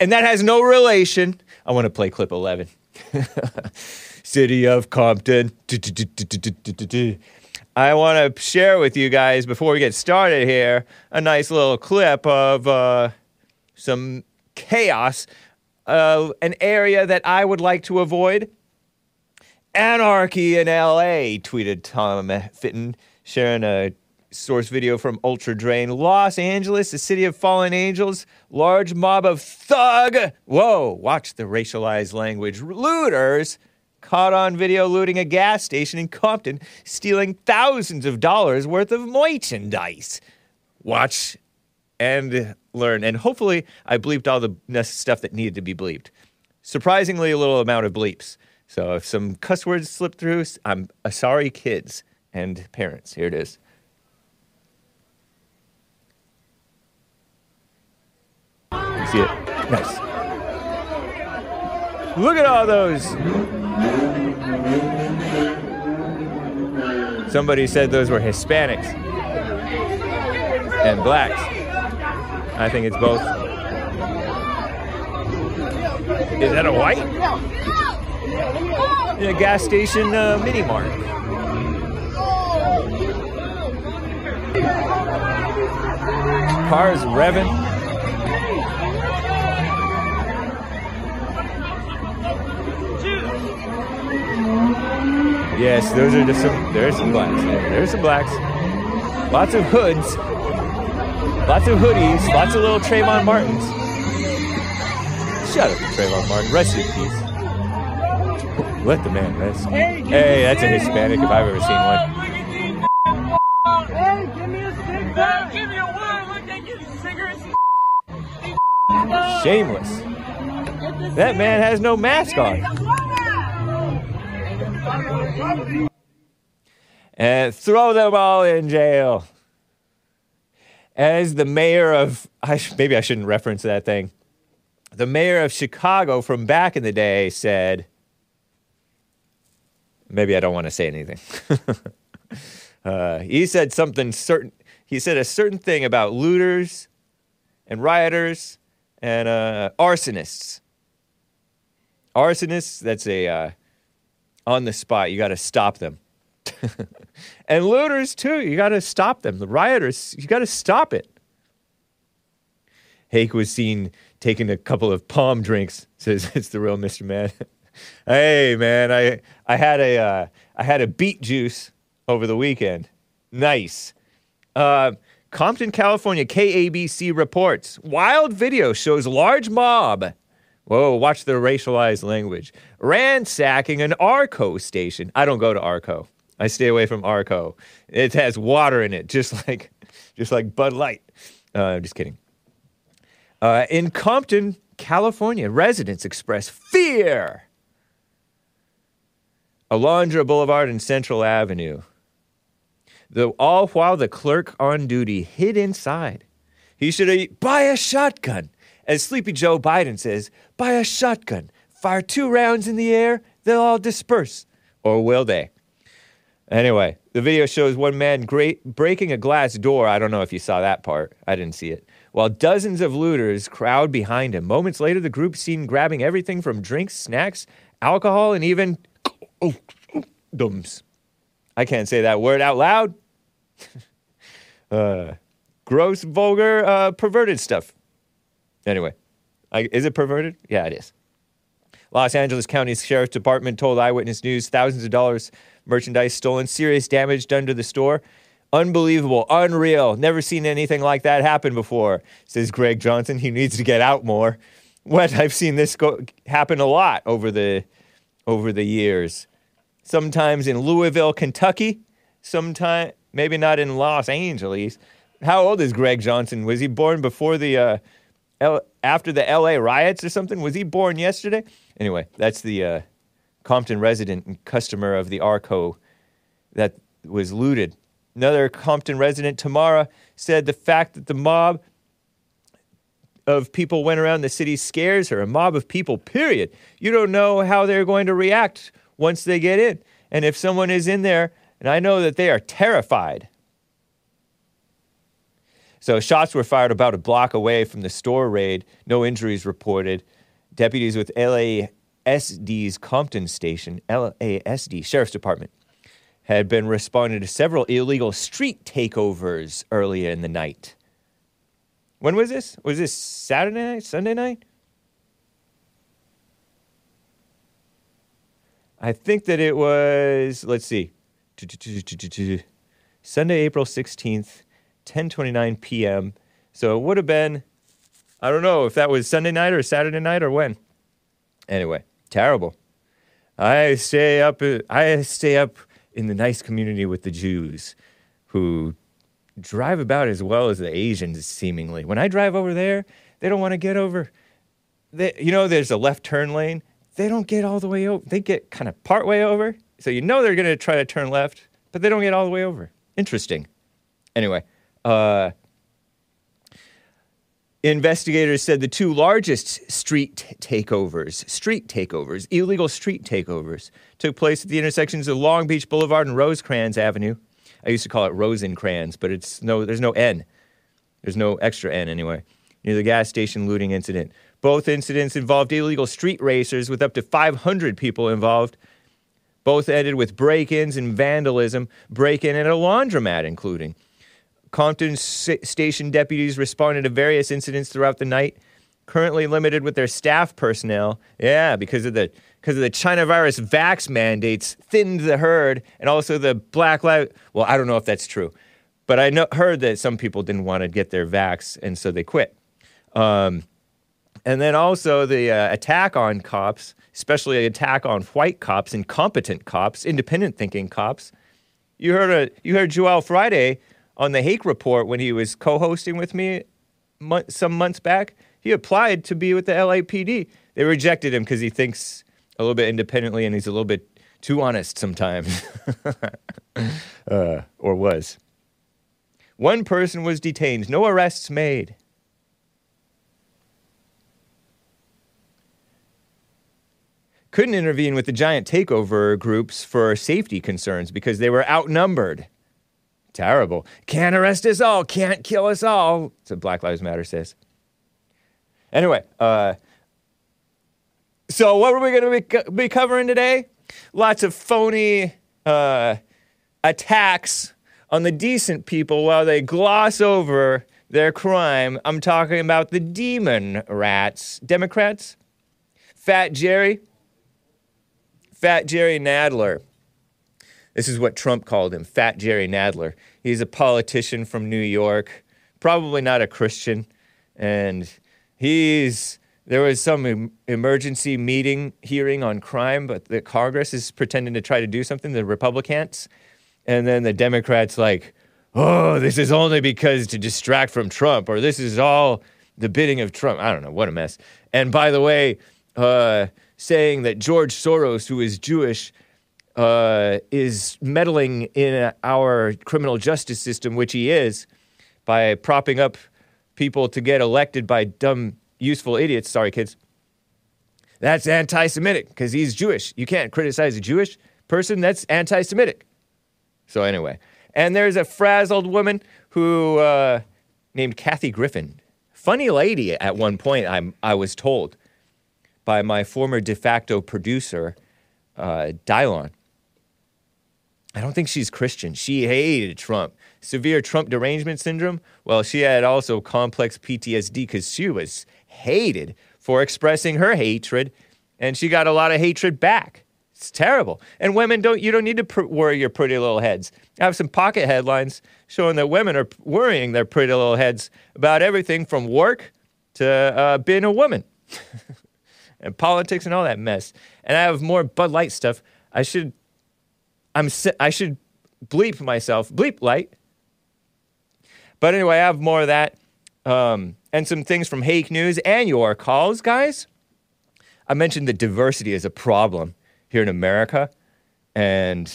And that has no relation. I want to play clip 11. City of Compton. I want to share with you guys before we get started here a nice little clip of uh, some chaos, uh, an area that I would like to avoid. Anarchy in LA, tweeted Tom Fitton, sharing a source video from Ultra Drain. Los Angeles, the city of fallen angels, large mob of thug. Whoa, watch the racialized language. Looters caught on video looting a gas station in Compton, stealing thousands of dollars worth of merchandise. Watch and learn. And hopefully, I bleeped all the stuff that needed to be bleeped. Surprisingly, a little amount of bleeps. So if some cuss words slip through, I'm uh, sorry, kids and parents. Here it is. You see it? Nice. Look at all those. Somebody said those were Hispanics and blacks. I think it's both. Is that a white? A gas station uh, mini mart. Cars revving. Yes, those are just some. There's some blacks. There's some blacks. Lots of hoods. Lots of hoodies. Lots of little Trayvon Martins. Shut up, Trayvon Martin. Rest in peace. Let the man rest. Hey, hey that's a Hispanic if I've ever seen one. Hey, give me a cigarette. Give me a one. Look, they give cigarettes. Shameless. That man has no mask on. And throw them all in jail. As the mayor of, I, maybe I shouldn't reference that thing. The mayor of Chicago from back in the day said, maybe I don't want to say anything. uh, he said something certain. He said a certain thing about looters and rioters and uh, arsonists. Arsonists, that's a uh, on the spot. You got to stop them. and looters too. You got to stop them. The rioters, you got to stop it. Hake was seen taking a couple of palm drinks. Says it's the real Mr. Man. hey man, I I had a uh, I had a beet juice over the weekend. Nice. Uh, Compton, California, KABC reports wild video shows large mob. Whoa, watch the racialized language. Ransacking an Arco station. I don't go to Arco. I stay away from Arco. It has water in it, just like just like Bud Light. Uh, I'm just kidding. Uh, in Compton, California, residents express fear. Alondra Boulevard and Central Avenue. The, all while the clerk on duty hid inside. He should buy a shotgun. As Sleepy Joe Biden says, buy a shotgun. Fire two rounds in the air, they'll all disperse. Or will they? Anyway, the video shows one man breaking a glass door. I don't know if you saw that part. I didn't see it. While dozens of looters crowd behind him. Moments later, the group seen grabbing everything from drinks, snacks, alcohol, and even dums. I can't say that word out loud. uh, gross, vulgar, uh, perverted stuff. Anyway, I, is it perverted? Yeah, it is. Los Angeles County Sheriff's Department told Eyewitness News thousands of dollars merchandise stolen, serious damage done to the store. Unbelievable, unreal. Never seen anything like that happen before, says Greg Johnson. He needs to get out more. What I've seen this go, happen a lot over the over the years. Sometimes in Louisville, Kentucky. Sometime maybe not in Los Angeles. How old is Greg Johnson? Was he born before the uh, L- after the L.A. riots or something? Was he born yesterday? Anyway, that's the uh, Compton resident and customer of the Arco that was looted. Another Compton resident, Tamara, said the fact that the mob of people went around the city scares her. A mob of people, period. You don't know how they're going to react once they get in. And if someone is in there, and I know that they are terrified. So shots were fired about a block away from the store raid. No injuries reported. Deputies with LASD's Compton Station, LASD Sheriff's Department, had been responding to several illegal street takeovers earlier in the night. When was this? Was this Saturday night? Sunday night? I think that it was, let's see, Sunday, April 16th, 10:29 p.m. So it would have been I don't know if that was Sunday night or Saturday night or when. Anyway, terrible. I stay up I stay up in the nice community with the Jews who drive about as well as the Asians seemingly. When I drive over there, they don't want to get over they, you know there's a left turn lane. They don't get all the way over. They get kind of part way over. So you know they're going to try to turn left, but they don't get all the way over. Interesting. Anyway, uh, investigators said the two largest street takeovers, street takeovers, illegal street takeovers, took place at the intersections of Long Beach Boulevard and Rosecrans Avenue. I used to call it Rosencrans, but it's no, there's no N. There's no extra N anyway. Near the gas station looting incident. Both incidents involved illegal street racers with up to 500 people involved. Both ended with break ins and vandalism, break in at a laundromat, including. Compton station deputies responded to various incidents throughout the night, currently limited with their staff personnel. Yeah, because of the because of the China virus vax mandates thinned the herd, and also the Black Lives. Well, I don't know if that's true, but I know, heard that some people didn't want to get their vax, and so they quit. Um, and then also the uh, attack on cops, especially an attack on white cops, incompetent cops, independent thinking cops. You heard a, you heard Joel Friday on the Hake Report when he was co-hosting with me some months back. He applied to be with the LAPD. They rejected him because he thinks a little bit independently and he's a little bit too honest sometimes, uh, or was. One person was detained, no arrests made. Couldn't intervene with the giant takeover groups for safety concerns because they were outnumbered. Terrible. Can't arrest us all, can't kill us all. So Black Lives Matter says. Anyway, uh, so what are we going to be, be, covering today? Lots of phony uh, attacks on the decent people while they gloss over their crime. I'm talking about the demon rats. Democrats? Fat Jerry? Fat Jerry Nadler this is what Trump called him, Fat Jerry Nadler. He's a politician from New York, probably not a Christian. And he's, there was some emergency meeting hearing on crime, but the Congress is pretending to try to do something, the Republicans. And then the Democrats, like, oh, this is only because to distract from Trump, or this is all the bidding of Trump. I don't know, what a mess. And by the way, uh, saying that George Soros, who is Jewish, uh, is meddling in our criminal justice system, which he is, by propping up people to get elected by dumb, useful idiots. Sorry, kids. That's anti Semitic because he's Jewish. You can't criticize a Jewish person, that's anti Semitic. So, anyway, and there's a frazzled woman who, uh, named Kathy Griffin. Funny lady at one point, I'm, I was told by my former de facto producer, uh, Dylon. I don't think she's Christian. She hated Trump. Severe Trump derangement syndrome. Well, she had also complex PTSD because she was hated for expressing her hatred, and she got a lot of hatred back. It's terrible. And women don't. You don't need to pr- worry your pretty little heads. I have some pocket headlines showing that women are worrying their pretty little heads about everything from work to uh, being a woman, and politics and all that mess. And I have more Bud Light stuff. I should I'm I should bleep myself, bleep light. But anyway, I have more of that um, and some things from Hake News and your calls, guys. I mentioned that diversity is a problem here in America, and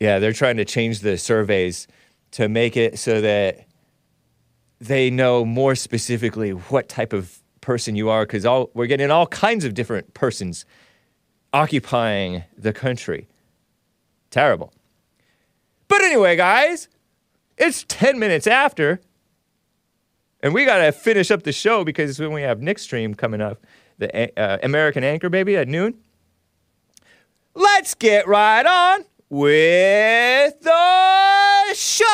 yeah, they're trying to change the surveys to make it so that they know more specifically what type of person you are because all we're getting all kinds of different persons occupying the country. Terrible. But anyway, guys, it's 10 minutes after, and we got to finish up the show because when we have Nick Stream coming up, the uh, American Anchor Baby at noon. Let's get right on with the show.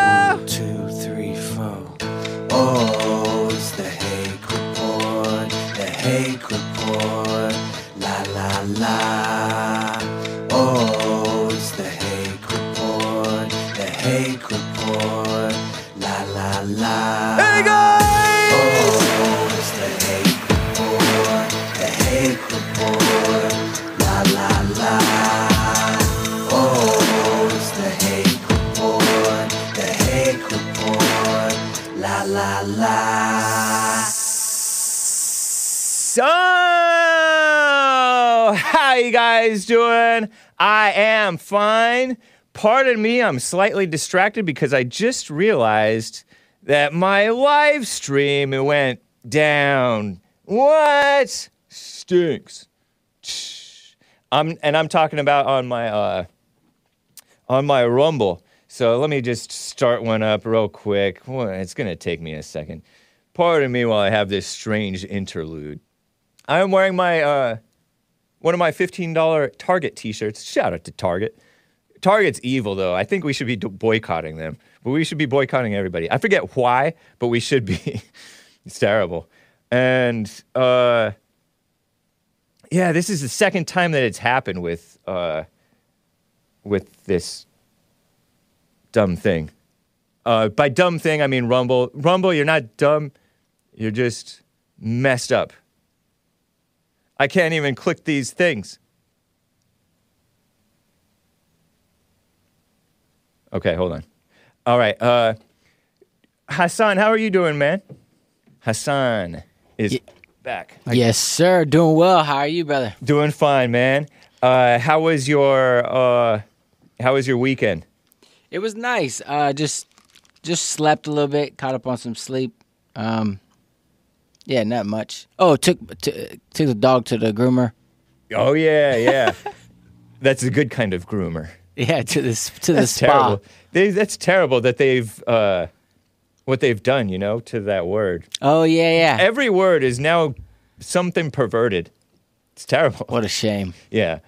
One, two, three, four. Oh, it's the Hake Report, the Hake Report. La la la. La. Hey guys! Oh, it's the Hake Report, the Hake Report. La la la. Oh, it's the Hake Report, the Hake Report. La la la. So, how you guys doing? I am fine. Pardon me, I'm slightly distracted because I just realized that my live stream went down. What? Stinks. I'm, and I'm talking about on my uh, on my Rumble. So let me just start one up real quick. It's gonna take me a second. Pardon me while I have this strange interlude. I'm wearing my uh, one of my $15 Target T-shirts. Shout out to Target. Target's evil though. I think we should be boycotting them, but we should be boycotting everybody. I forget why, but we should be. it's terrible. And uh, yeah, this is the second time that it's happened with uh, with this dumb thing. Uh, by dumb thing, I mean Rumble. Rumble, you're not dumb. You're just messed up. I can't even click these things. Okay, hold on. All right. Uh, Hassan, how are you doing, man? Hassan is Ye- back. Yes, sir. Doing well. How are you, brother? Doing fine, man. Uh, how was your uh, How was your weekend? It was nice. Uh, just just slept a little bit, caught up on some sleep. Um, yeah, not much. Oh, took t- took the dog to the groomer. Oh yeah, yeah. That's a good kind of groomer. Yeah, to this to the That's spa. terrible. They, that's terrible that they've uh, what they've done. You know, to that word. Oh yeah, yeah. Every word is now something perverted. It's terrible. what a shame. Yeah,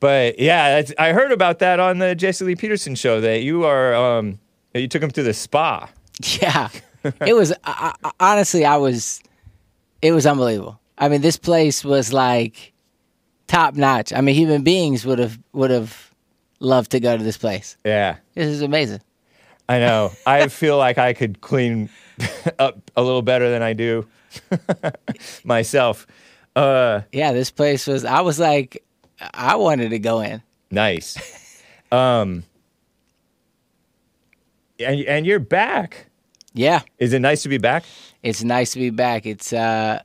but yeah, that's, I heard about that on the Jesse Lee Peterson show. That you are um, that you took him to the spa. Yeah, it was I, I, honestly. I was. It was unbelievable. I mean, this place was like top notch. I mean, human beings would have would have loved to go to this place. Yeah, This is amazing. I know. I feel like I could clean up a little better than I do myself. Uh, Yeah, this place was. I was like, I wanted to go in. nice. Um, and and you're back. Yeah, Is it nice to be back? it's nice to be back. It's uh,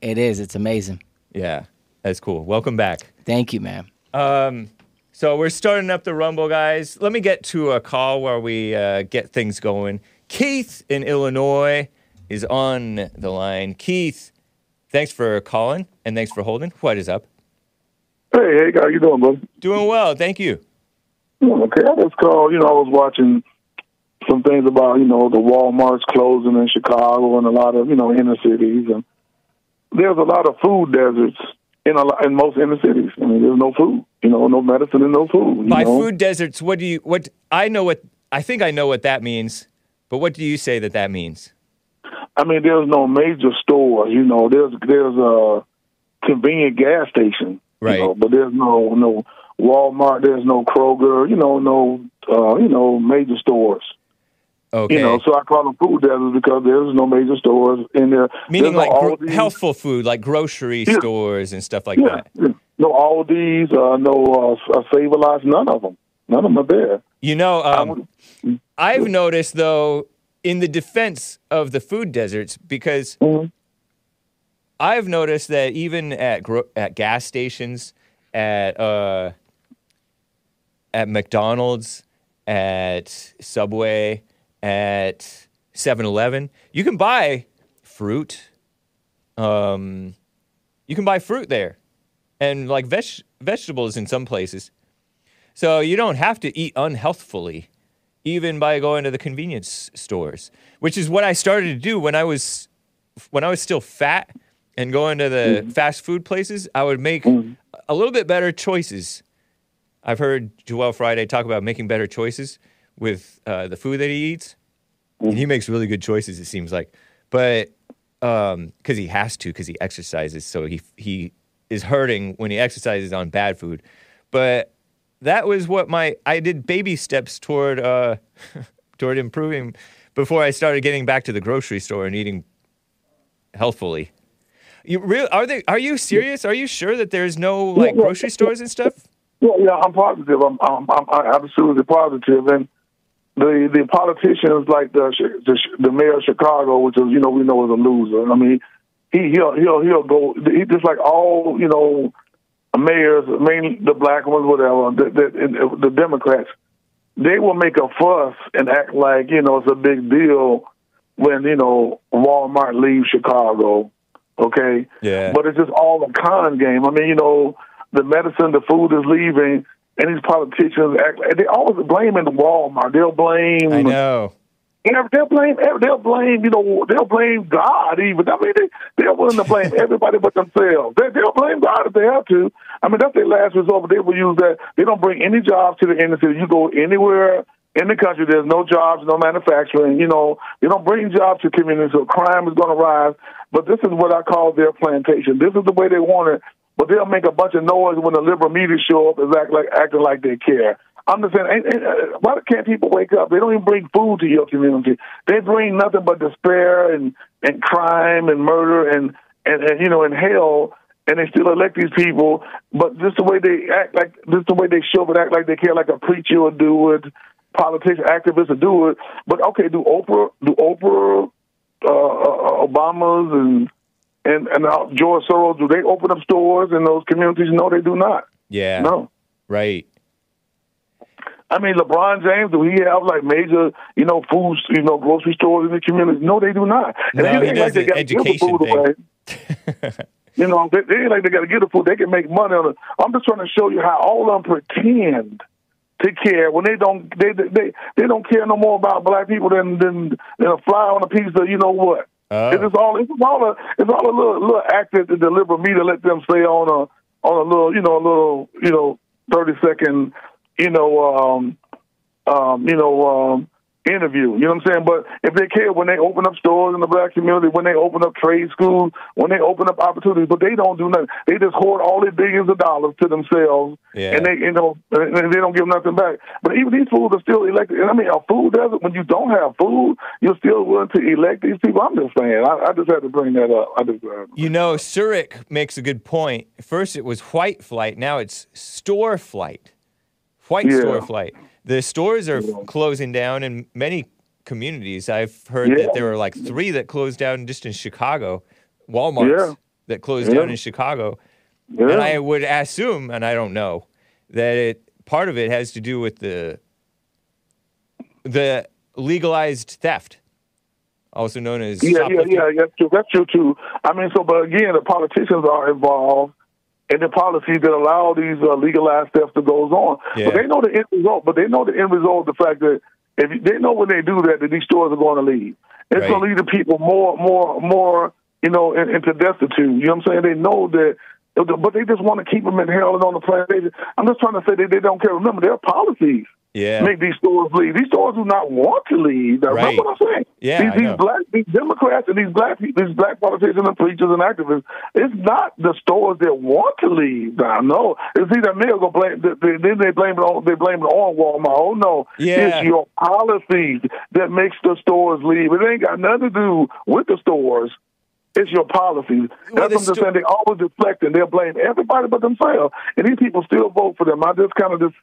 it is. It's amazing. Yeah, that's cool. Welcome back. Thank you, man. Um, so we're starting up the Rumble, guys. Let me get to a call where we uh, get things going. Keith in Illinois is on the line. Keith, thanks for calling and thanks for holding. What is up? Hey, hey, how you doing, bro? Doing well, thank you. Okay, I just called. You know, I was watching some things about you know the WalMarts closing in Chicago and a lot of you know inner cities, and there's a lot of food deserts in a lot, in most inner cities. I mean, there's no food. You know, no medicine and no food. You By know? food deserts, what do you what I know what I think I know what that means, but what do you say that that means? I mean, there's no major store, You know, there's there's a convenient gas station. Right. You know, but there's no no Walmart. There's no Kroger. You know, no uh, you know major stores. Okay. You know, so I call them food deserts because there's no major stores in there. Meaning There's like no gro- healthful food, like grocery Yeah. stores and stuff like Yeah, that. yeah. no Aldi's, uh, no uh, uh, Save a Lot, none of them. None of them are there. You know, um, would- I've noticed though, in the defense of the food deserts, because Mhm. I've noticed that even at gro- at gas stations, at uh, at McDonald's, at Subway, at 7-Eleven. You can buy fruit. Um, you can buy fruit there, and like veg- vegetables in some places. So you don't have to eat unhealthfully, even by going to the convenience stores, which is what I started to do when I was when I was still fat and going to the fast food places. I would make a little bit better choices. I've heard Joel Friday talk about making better choices with uh, the food that he eats, and he makes really good choices. It seems like, but because he has to, because he exercises, so he he is hurting when he exercises on bad food. But that was what my I did baby steps toward uh, toward improving before I started getting back to the grocery store and eating healthfully. You real are they? Are you serious? Are you sure that there's no like grocery stores and stuff? Yeah, yeah, I'm positive. I'm, I'm, I'm, I'm absolutely positive. And the the politicians like the the, the mayor of Chicago, which is you know we know is a loser. I mean, he he'll he'll he'll go. He just like all you know mayors, mainly the black ones, whatever. The, the, uh, the Democrats, they will make a fuss and act like you know it's a big deal when you know Walmart leaves Chicago. Okay, Yeah. but it's just all a con game. I mean, you know, the medicine, the food is leaving, and these politicians act like they always blaming the Walmart. They'll blame I know. Every, they'll blame. They'll blame. You know. They'll blame God. Even. I mean, they they're willing to blame everybody but themselves. They, they'll blame God if they have to. I mean, that's their last resort. But they will use that. They don't bring any jobs to the city. You go anywhere in the country, there's no jobs, no manufacturing. You know, they don't bring jobs to communities. So crime is going to rise. But this is what I call their plantation. This is the way they want it. But they'll make a bunch of noise when the liberal media show up and act like acting like they care. I'm just saying, ain't- ain't- uh, why can't people wake up? They don't even bring food to your community. They bring nothing but despair and, and crime and murder and, and, and, you know, and hell. And they still elect these people, but just the way they act like, just the way they show up and act like they care, like a preacher would do it, politician, activists would do it. But okay, do Oprah, do Oprah, uh, uh, Obama's and and and uh, George Soros, do they open up stores in those communities? No, they do not. Yeah. No. Right. I mean, LeBron James, do he have like major, you know, food, you know, grocery stores in the community? No, they do not. And No, he ain't does they the education food thing. away. you know, they, they ain't like they got to give the food. They can make money on it. I'm just trying to show you how all of them pretend to care when they don't. They they they don't care no more about black people than than, than a fly on a piece of you know what. Oh. It's all it's all a it's all a little little act that the liberal to let them stay on a on a little you know a little you know thirty second you know um um you know um interview. You know what I'm saying? But if they care when they open up stores in the black community, when they open up trade schools, when they open up opportunities, but they don't do nothing. They just hoard all their billions of dollars to themselves, Yeah. and they you know and they don't give nothing back. But even these fools are still elected. And I mean, a food doesn't. When you don't have food, you're still willing to elect these people. I'm just saying. I, I just had to bring that up. I just. Uh, You know, Surik makes a good point. First, it was white flight. Now it's store flight. White Yeah. store flight. The stores are closing down in many communities. I've heard Yeah. that there were like three that closed down just in Chicago, Walmarts Yeah. that closed Yeah. down in Chicago. yeah. And I would assume, and I don't know, that it part of it has to do with the the legalized theft, also known as Yeah, yeah, yeah, that's true. That's true too. I mean, so but again, the politicians are involved in the policies that allow these uh, legalized theft to goes on. Yeah. But they know the end result. But they know the end result. The fact that if you, they know when they do that, that these stores are going to leave. It's Right. going to lead the people more, more, more. You know, in, into destitute. You know what I'm saying? They know that. But they just want to keep them in hell and on the plantation. I'm just trying to say that they don't care. Remember, their policies Yeah. make these stores leave. These stores do not want to leave. Right. Remember what I'm saying? Yeah, these, these black, these Democrats and these black people, these black politicians and preachers and activists. It's not the stores that want to leave. Now, no, it's either me or go blame. Then they blame it on. They blame it on Walmart. Oh no, Yeah. it's your policies that makes the stores leave. It ain't got nothing to do with the stores. It's your policies. Well, That's what I'm sto- saying. They always deflect and they'll blame everybody but themselves. And these people still vote for them. I just kind of just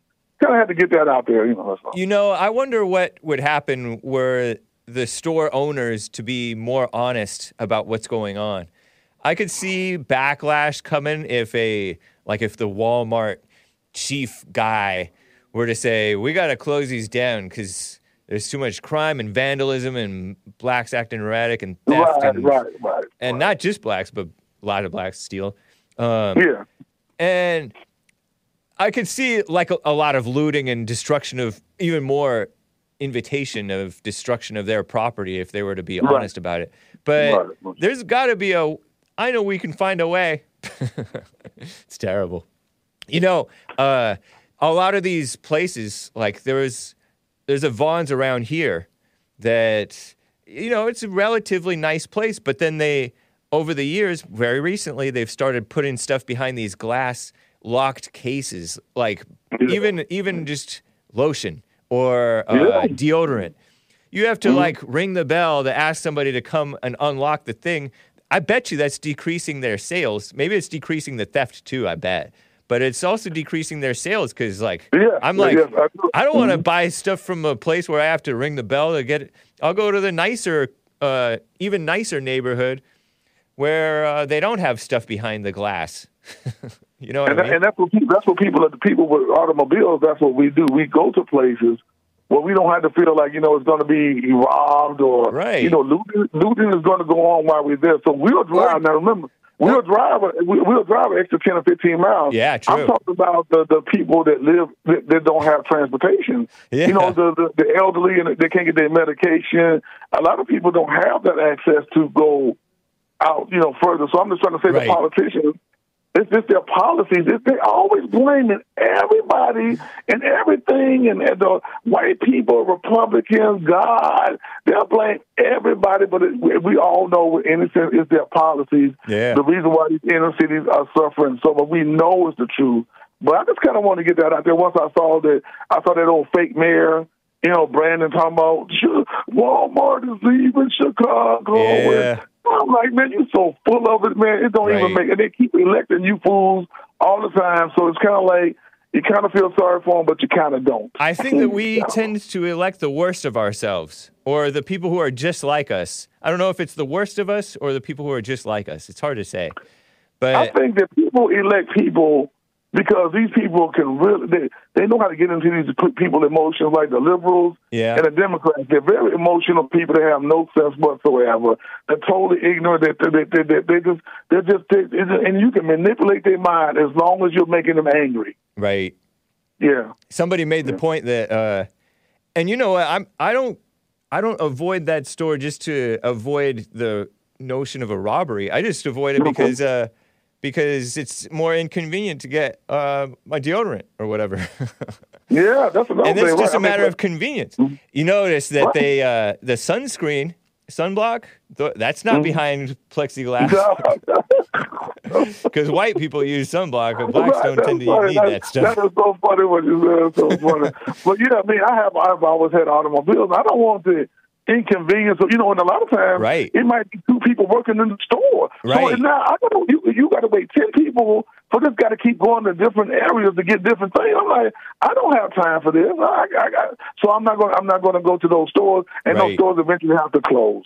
kind of had to get that out there. You know. You know, I wonder what would happen were the store owners to be more honest about what's going on. I could see backlash coming if a like if the Walmart chief guy were to say, "We got to close these down cuz there's too much crime and vandalism and blacks acting erratic and theft Right, and, right, right. and not just blacks, but a lot of blacks steal. Um, yeah. and I could see like a, a lot of looting and destruction of even more invitation of destruction of their property if they were to be Right. honest about it. But Right. there's got to be a. I know we can find a way. it's terrible. You know, uh, a lot of these places, like there was, there's a Vons around here that, you know, it's a relatively nice place, but then they, over the years, very recently, they've started putting stuff behind these glass locked cases, like even even just lotion or uh, Yeah. deodorant. You have to like ring the bell to ask somebody to come and unlock the thing. I bet you that's decreasing their sales. Maybe it's decreasing the theft too. I bet, but it's also decreasing their sales because like Yeah, I'm yeah, like yes, I do. I don't want to buy stuff from a place where I have to ring the bell to get it. I'll go to the nicer, uh, even nicer neighborhood where uh, they don't have stuff behind the glass. you know what And, I mean? and that's what people, that's what people the people with automobiles. That's what we do. We go to places where we don't have to feel like you know it's going to be robbed or Right. you know looting, looting is going to go on while we're there. So we'll drive. Or- now remember, we'll drive. a- we- We'll drive an extra ten or fifteen miles. Yeah, true. I'm talking about the, the people that live that, that don't have transportation. Yeah. You know the, the the elderly and they can't get their medication. A lot of people don't have that access to go out, you know, further. So I'm just trying to say Right. the politicians, it's just their policies. It's, they always blaming everybody and everything, and, and the white people, Republicans, God. They'll blame everybody, but it, we, we all know in a sense it's their policies. Yeah. The reason why these inner cities are suffering so much, we know it's the truth. But I just kind of want to get that out there. Once I saw that, I saw that old fake mayor. You know, Brandon talking about "Sh- Walmart is leaving Chicago. Yeah. And I'm like, man, you're so full of it, man. It don't even make. And they keep electing you fools all the time. So it's kind of like you kind of feel sorry for them, but you kind of don't. I think that we tend to elect the worst of ourselves or the people who are just like us. I don't know if it's the worst of us or the people who are just like us. It's hard to say. But I think that people elect people because these people can really they, they know how to get into these pe- people emotions like the liberals Yeah. and the Democrats. They're very emotional people. They have no sense whatsoever. They're totally ignorant. They they they, they, they just they're just they, and you can manipulate their mind as long as you're making them angry. right. Yeah. somebody made the point that uh and you know what i'm i don't i don't avoid that store just to avoid the notion of a robbery i just avoid it because uh because it's more inconvenient to get uh my deodorant or whatever Yeah, that's another and it's right? just I a mean, matter of convenience you notice that Right. they uh the sunscreen sunblock th- that's not behind plexiglass because white people use sunblock but blacks Right, don't tend to funny. need That- stuff. that stuff That is so funny what you said. So funny. but yeah, I mean, I have I've always had automobiles. I don't want the inconvenience. You know, and a lot of times, Right. it might be two people working in the store. So Right. it's now I got you. You got to wait ten people for this guy to keep going to different areas to get different things. I'm like, I don't have time for this. I, I got so I'm not going. I'm not going to go to those stores, and those stores eventually have to close.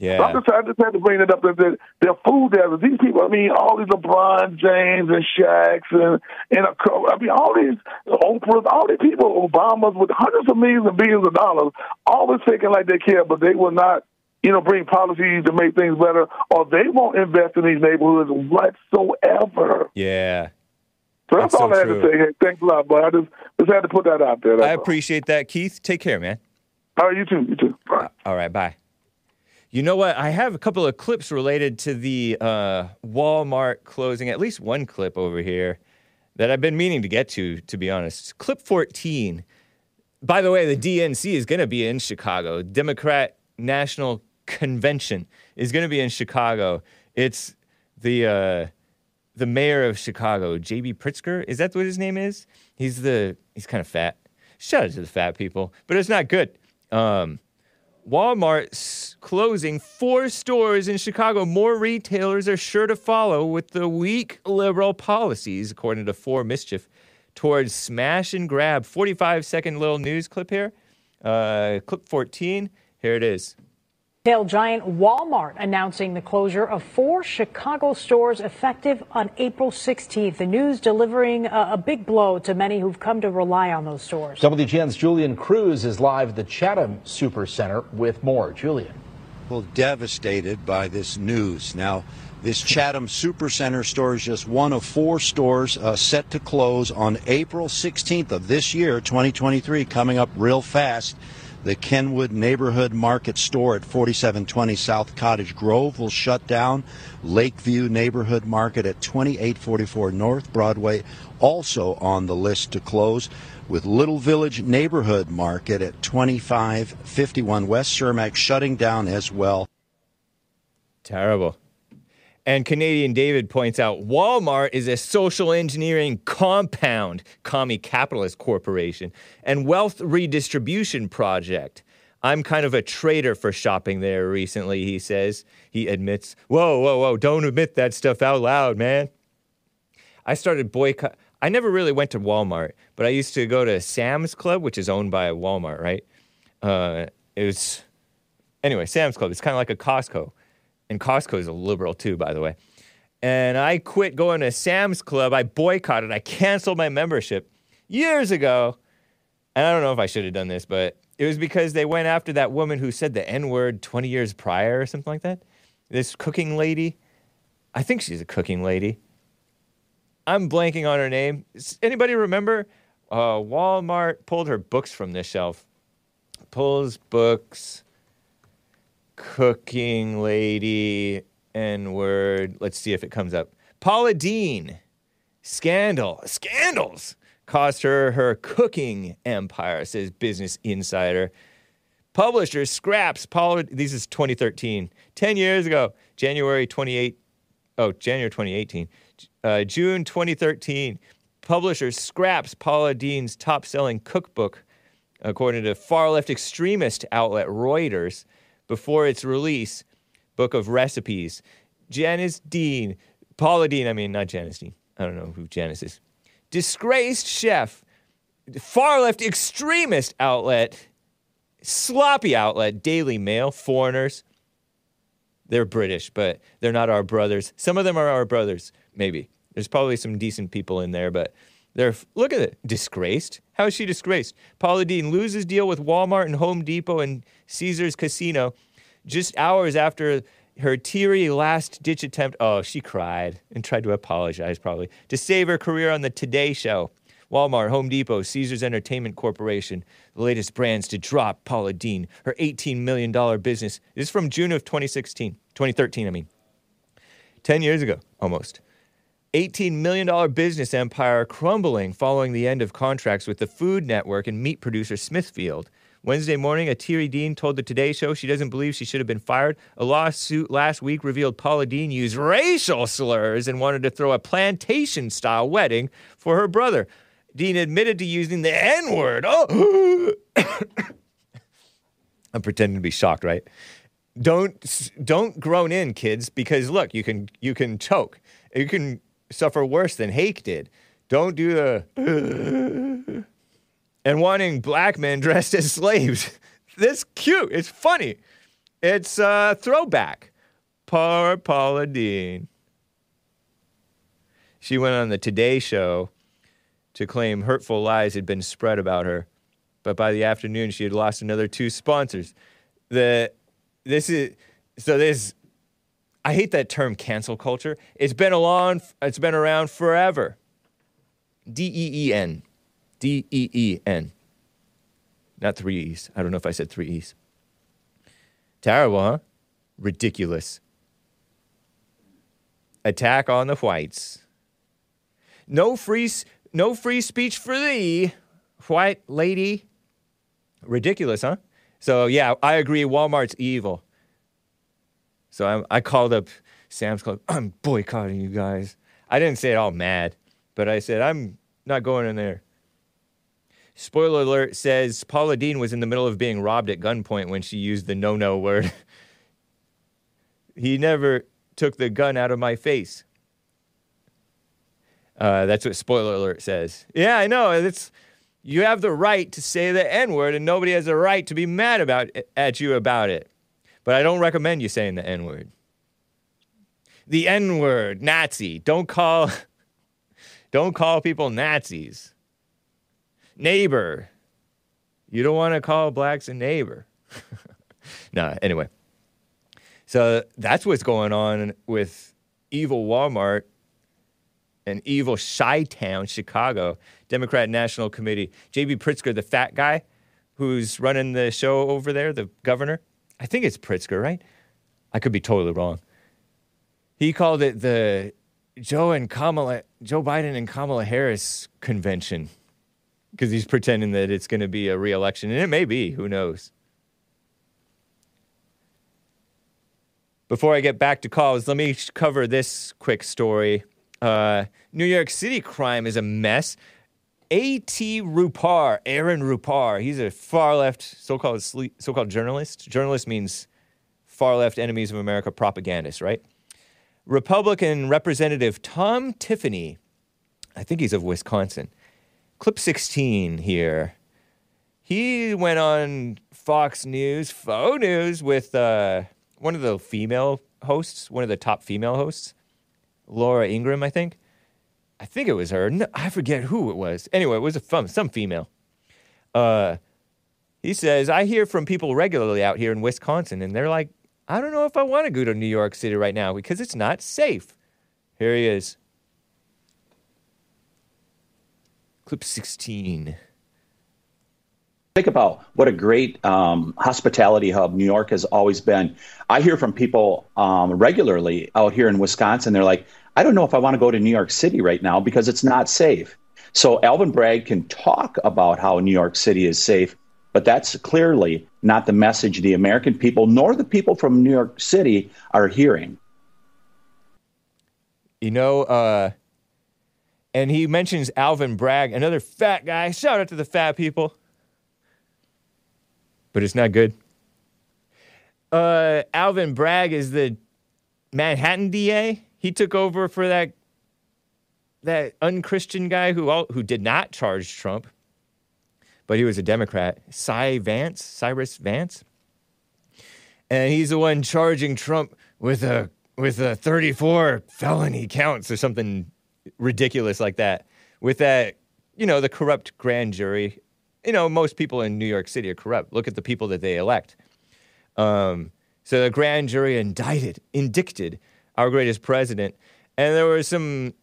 So yeah I just, I just had to bring it up that their food deserts. These people, I mean, all these LeBron James and Shaqs and and a, I mean, all these Oprahs, all these people, Obamas with hundreds of millions and billions of dollars, always thinking like they care, but they will not, you know, bring policies to make things better, or they won't invest in these neighborhoods whatsoever. yeah So that's, That's all so I had true. to say. Hey, thanks a lot, but I just just had to put that out there. i That's all. appreciate that keith take care man All right, you too. You too. All right. Uh, all right, bye. You know what? I have a couple of clips related to the uh, Walmart closing, at least one clip over here that I've been meaning to get to, to be honest. Clip 14. By the way, the DNC is going to be in Chicago. Democrat National Convention is going to be in Chicago. It's the uh, the mayor of Chicago, JB Pritzker. Is that what his name is? He's the he's kind of fat. Shout out to the fat people, but it's not good. Um, Walmart's closing four stores in Chicago. More retailers are sure to follow with the weak liberal policies, according to For Mischief, towards smash and grab. 45 second little news clip here. Uh, clip 14. Here it is. Retail giant Walmart announcing the closure of four Chicago stores effective on April 16th. The news delivering a, a big blow to many who've come to rely on those stores. WGN's Julian Crews is live at the Chatham Super Center with more. Julian. Well, devastated by this news. Now, this Chatham Supercenter store is just one of four stores uh, set to close on April 16th of this year, 2023, coming up real fast. The Kenwood Neighborhood Market store at 4720 South Cottage Grove will shut down. Lakeview Neighborhood Market at 2844 North Broadway also on the list to close. With Little Village Neighborhood Market at 2551 West Cermak shutting down as well. Terrible. And Canadian David points out Walmart is a social engineering compound, commie capitalist corporation, and wealth redistribution project. I'm kind of a traitor for shopping there recently, he says. He admits, Whoa, whoa, whoa, don't admit that stuff out loud, man. I started boycott. I never really went to Walmart, but I used to go to Sam's Club, which is owned by Walmart, right? Uh, it was, anyway, Sam's Club. It's kind of like a Costco. And Costco is a liberal too, by the way. And I quit going to Sam's Club. I boycotted. I canceled my membership years ago. And I don't know if I should have done this, but it was because they went after that woman who said the N word 20 years prior or something like that. This cooking lady. I think she's a cooking lady. I'm blanking on her name. Anybody remember? Uh, Walmart pulled her books from this shelf. Pulls books cooking lady N word. Let's see if it comes up. Paula Deen. Scandal. Scandals cost her her cooking empire, says Business Insider. Publisher scraps Paula. This is 2013. 10 years ago, January 28. Oh, January 2018. Uh, June 2013. Publisher scraps Paula Deen's top selling cookbook, according to far left extremist outlet Reuters before its release, book of recipes. Janice Dean, Paula Deen, I mean, not Janice Dean. I don't know who Janice is. Disgraced chef, far left extremist outlet, sloppy outlet, Daily Mail, foreigners. They're British, but they're not our brothers. Some of them are our brothers, maybe. There's probably some decent people in there, but they're, look at it, disgraced. How is she disgraced? Paula Deen loses deal with Walmart and Home Depot and Caesars Casino just hours after her teary last ditch attempt. Oh, she cried and tried to apologize, probably, to save her career on the Today Show. Walmart, Home Depot, Caesars Entertainment Corporation, the latest brands to drop Paula Deen, her $18 million business. This is from June of 2016, 2013, I mean. 10 years ago, almost. $18 million business empire crumbling following the end of contracts with the Food Network and meat producer Smithfield. Wednesday morning, a teary Deen told the Today Show she doesn't believe she should have been fired. A lawsuit last week revealed Paula Deen used racial slurs and wanted to throw a plantation style wedding for her brother. Deen admitted to using the N word. Oh! I'm pretending to be shocked, right? Don't don't groan in, kids, because look, you can you can choke. You can suffer worse than Hake did. Don't do the and wanting black men dressed as slaves. This cute. It's funny. It's a throwback. Poor Paula Deen. She went on the Today Show to claim hurtful lies had been spread about her, but by the afternoon she had lost another two sponsors. The this is so this I hate that term cancel culture. It's been along it's been around forever. D E E N. D E E N. Not three E's. I don't know if I said three E's. Terrible, huh? Ridiculous. Attack on the whites. No free, no free speech for thee, white lady. Ridiculous, huh? So yeah, I agree. Walmart's evil. So I, I called up Sam's Club. I'm boycotting you guys. I didn't say it all mad, but I said I'm not going in there. Spoiler alert says Paula Deen was in the middle of being robbed at gunpoint when she used the no no word. he never took the gun out of my face. Uh, that's what spoiler alert says. Yeah, I know. It's you have the right to say the N word, and nobody has a right to be mad about at you about it. But I don't recommend you saying the N word. The N word, Nazi. Don't call don't call people Nazis. Neighbor. You don't want to call blacks a neighbor. nah, anyway. So that's what's going on with evil Walmart and evil Chi Town, Chicago, Democrat National Committee. J.B. Pritzker, the fat guy who's running the show over there, the governor. I think it's Pritzker, right? I could be totally wrong. He called it the Joe and Kamala, Joe Biden and Kamala Harris convention because he's pretending that it's going to be a reelection, and it may be. Who knows? Before I get back to calls, let me cover this quick story. Uh, New York City crime is a mess. A.T. Rupar, Aaron Rupar, he's a far left so-called so-called journalist. Journalist means far left enemies of America propagandist, right? Republican Representative Tom Tiffany, I think he's of Wisconsin. Clip 16 here. He went on Fox News, Faux News, with uh, one of the female hosts, one of the top female hosts, Laura Ingraham, I think. I think it was her. No, I forget who it was. Anyway, it was a fun, some female. Uh, he says, I hear from people regularly out here in Wisconsin, and they're like, I don't know if I want to go to New York City right now because it's not safe. Here he is. Clip 16. Think about what a great um, hospitality hub New York has always been. I hear from people um, regularly out here in Wisconsin. They're like, I don't know if I want to go to New York City right now because it's not safe. So Alvin Bragg can talk about how New York City is safe, but that's clearly not the message the American people nor the people from New York City are hearing. You know, uh, and he mentions Alvin Bragg, another fat guy. Shout out to the fat people. But it's not good. Uh, Alvin Bragg is the Manhattan DA. He took over for that that unchristian guy who all, who did not charge Trump, but he was a Democrat. Cy Vance, Cyrus Vance, and he's the one charging Trump with a with a 34 felony counts or something ridiculous like that. With that, you know, the corrupt grand jury. You know, most people in New York City are corrupt. Look at the people that they elect. Um, so the grand jury indicted, indicted our greatest president, and there were some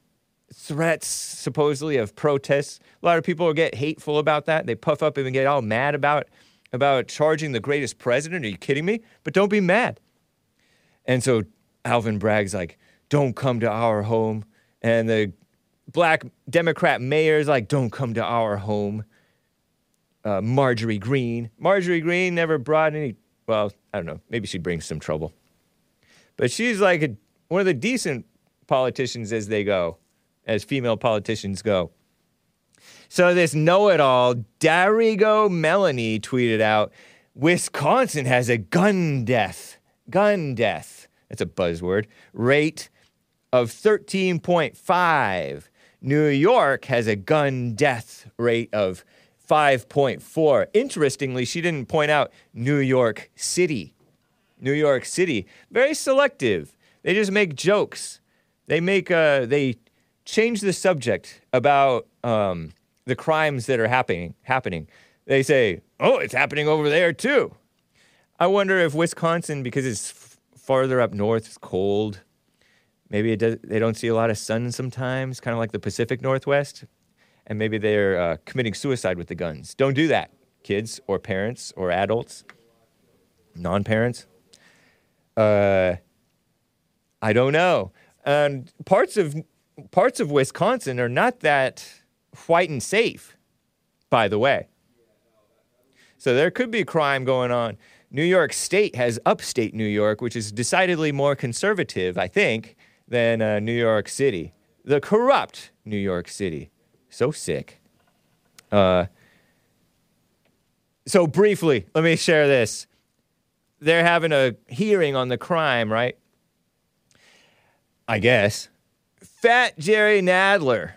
threats supposedly of protests. A lot of people get hateful about that. They puff up and get all mad about about charging the greatest president. Are you kidding me? But don't be mad. And so Alvin Bragg's like, "Don't come to our home," and the black Democrat mayor's like, "Don't come to our home." Uh, Marjorie Greene. Marjorie Greene never brought any. Well, I don't know. Maybe she brings some trouble, but she's like a, one of the decent politicians as they go, as female politicians go. So this know-it-all, Darigo Melanie tweeted out, "Wisconsin has a gun death, gun death. That's a buzzword. Rate of 13.5. New York has a gun death rate of 5.4. Interestingly, she didn't point out New York City. New York City, very selective. They just make jokes. They make uh, they change the subject about um, the crimes that are happening. Happening. They say, "Oh, it's happening over there too." I wonder if Wisconsin, because it's f- farther up north, it's cold. Maybe it does, they don't see a lot of sun sometimes, kind of like the Pacific Northwest, and maybe they're uh, committing suicide with the guns. Don't do that, kids or parents or adults, non-parents. Uh, I don't know. And parts of parts of Wisconsin are not that white and safe, by the way. So there could be crime going on. New York State has upstate New York, which is decidedly more conservative, I think, than uh, New York City. The corrupt New York City. So sick. Uh, so, briefly, let me share this. They're having a hearing on the crime, right? I guess. Fat Jerry Nadler.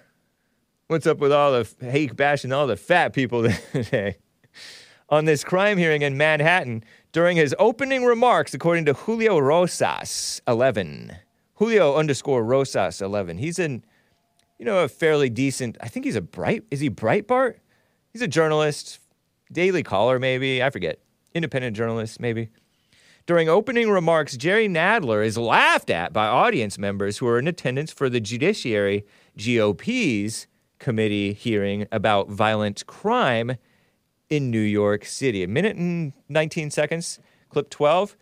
What's up with all the hate bashing all the fat people today? on this crime hearing in Manhattan, During his opening remarks, according to Julio Rosas, 11. Julio underscore Rosas, 11. He's in, you know, a fairly decent, I think he's a bright, is he Breitbart? He's a journalist, Daily Caller, maybe, I forget. Independent journalist, maybe. During opening remarks, Jerry Nadler is laughed at by audience members who are in attendance for the Judiciary GOP's committee hearing about violent crime in New York City. A minute and 19 seconds, clip 12.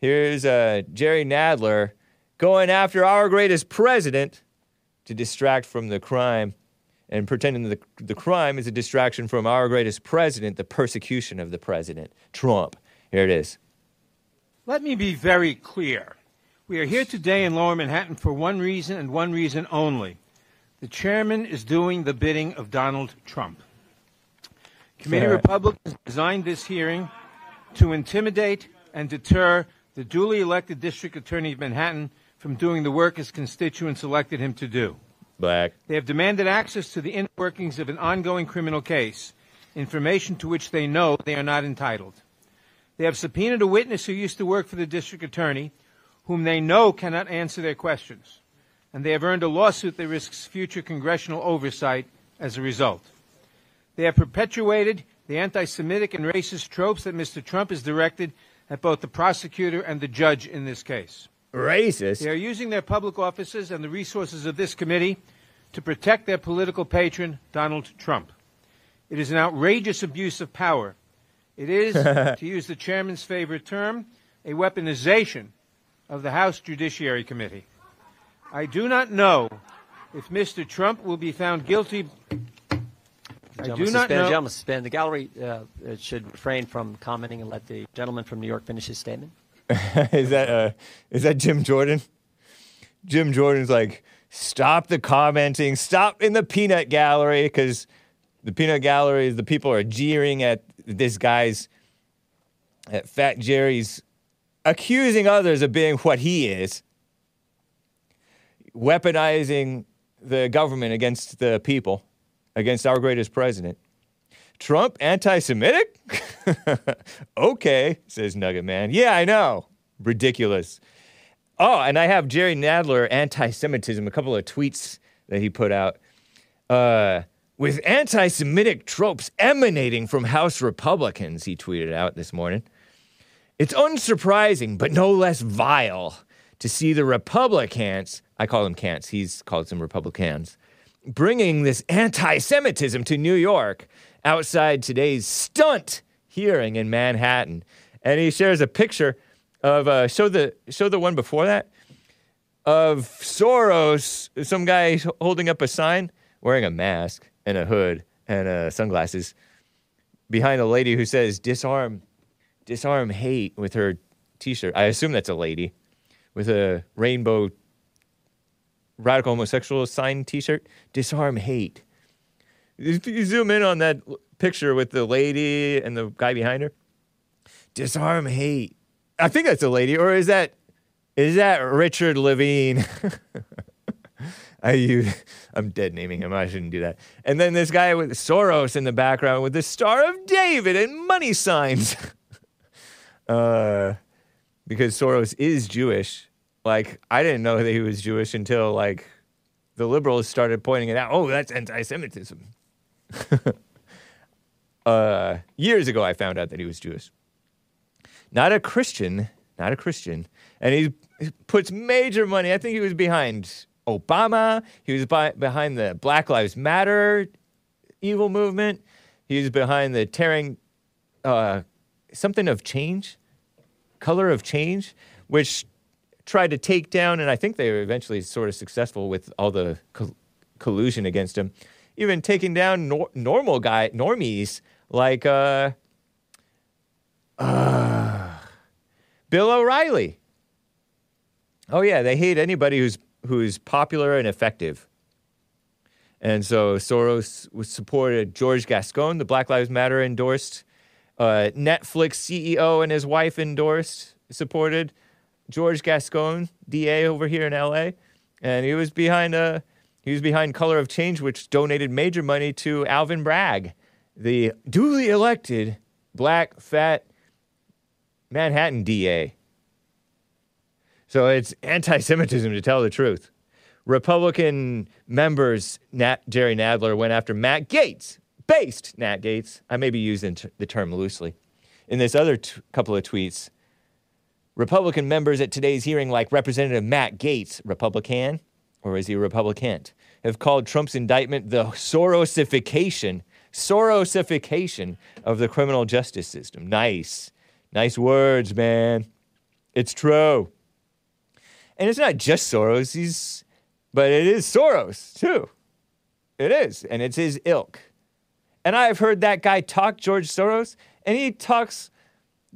Here's uh, Jerry Nadler going after our greatest president to distract from the crime and pretending the, the crime is a distraction from our greatest president, the persecution of the president, Trump. Here it is. Let me be very clear. We are here today in Lower Manhattan for one reason and one reason only. The chairman is doing the bidding of Donald Trump. Committee. Republicans designed this hearing to intimidate and deter the duly elected district attorney of Manhattan from doing the work his constituents elected him to do. Black. They have demanded access to the inner workings of an ongoing criminal case, information to which they know they are not entitled. They have subpoenaed a witness who used to work for the district attorney, whom they know cannot answer their questions. And they have earned a lawsuit that risks future congressional oversight as a result. They have perpetuated the anti Semitic and racist tropes that Mr. Trump has directed at both the prosecutor and the judge in this case. Racist. They are using their public offices and the resources of this committee to protect their political patron, Donald Trump. It is an outrageous abuse of power. It is, to use the chairman's favorite term, a weaponization of the House Judiciary Committee. I do not know if Mr. Trump will be found guilty. I do not suspend, know. Gentlemen, suspend. The gallery uh, uh, should refrain from commenting and let the gentleman from New York finish his statement. is that uh, is that Jim Jordan? Jim Jordan's like, stop the commenting, stop in the peanut gallery, because the peanut gallery, is the people are jeering at this guy's, at Fat Jerry's, accusing others of being what he is, weaponizing the government against the people, against our greatest president. Trump anti Semitic? okay, says Nugget Man. Yeah, I know. Ridiculous. Oh, and I have Jerry Nadler anti Semitism, a couple of tweets that he put out. Uh, with anti Semitic tropes emanating from House Republicans, he tweeted out this morning. It's unsurprising, but no less vile, to see the Republicans, I call them cants, he's called them Republicans, bringing this anti Semitism to New York outside today's stunt hearing in Manhattan. And he shares a picture of, uh, show, the, show the one before that, of Soros, some guy holding up a sign wearing a mask and a hood and uh, sunglasses behind a lady who says disarm disarm hate with her t-shirt. I assume that's a lady with a rainbow radical homosexual sign t-shirt. Disarm hate. If you zoom in on that picture with the lady and the guy behind her disarm hate. I think that's a lady or is that is that richard levine I use, I'm dead naming him. I shouldn't do that. And then this guy with Soros in the background with the Star of David and money signs. uh, because Soros is Jewish. Like I didn't know that he was Jewish until like the liberals started pointing it out. Oh, that's anti-Semitism. uh, years ago, I found out that he was Jewish. Not a Christian, not a Christian, and he puts major money. I think he was behind Obama. He was by, behind the Black Lives Matter evil movement. He was behind the tearing uh, something of change, color of change, which tried to take down, and I think they were eventually sort of successful with all the col- collusion against him, even taking down nor- normal guy normies like uh, uh, Bill O'Reilly. Oh yeah, they hate anybody who's who's popular and effective. And so Soros supported George Gascon, the Black Lives Matter endorsed. Uh, Netflix CEO and his wife endorsed, supported George Gascon, DA over here in LA. And he was behind uh, he was behind Color of Change, which donated major money to Alvin Bragg, the duly elected black, fat, Manhattan DA. So it's anti Semitism to tell the truth. Republican members, Nat, Jerry Nadler, went after Matt Gaetz, based Nat Gates. I may be using t- the term loosely. In this other t- couple of tweets, Republican members at today's hearing, like Representative Matt Gaetz, Republican, or is he a Republican, have called Trump's indictment the Sorosification, Sorosification of the criminal justice system. Nice. Nice words, man. It's true. And it's not just Soros, he's, but it is Soros too. It is. And it's his ilk. And I've heard that guy talk, George Soros, and he talks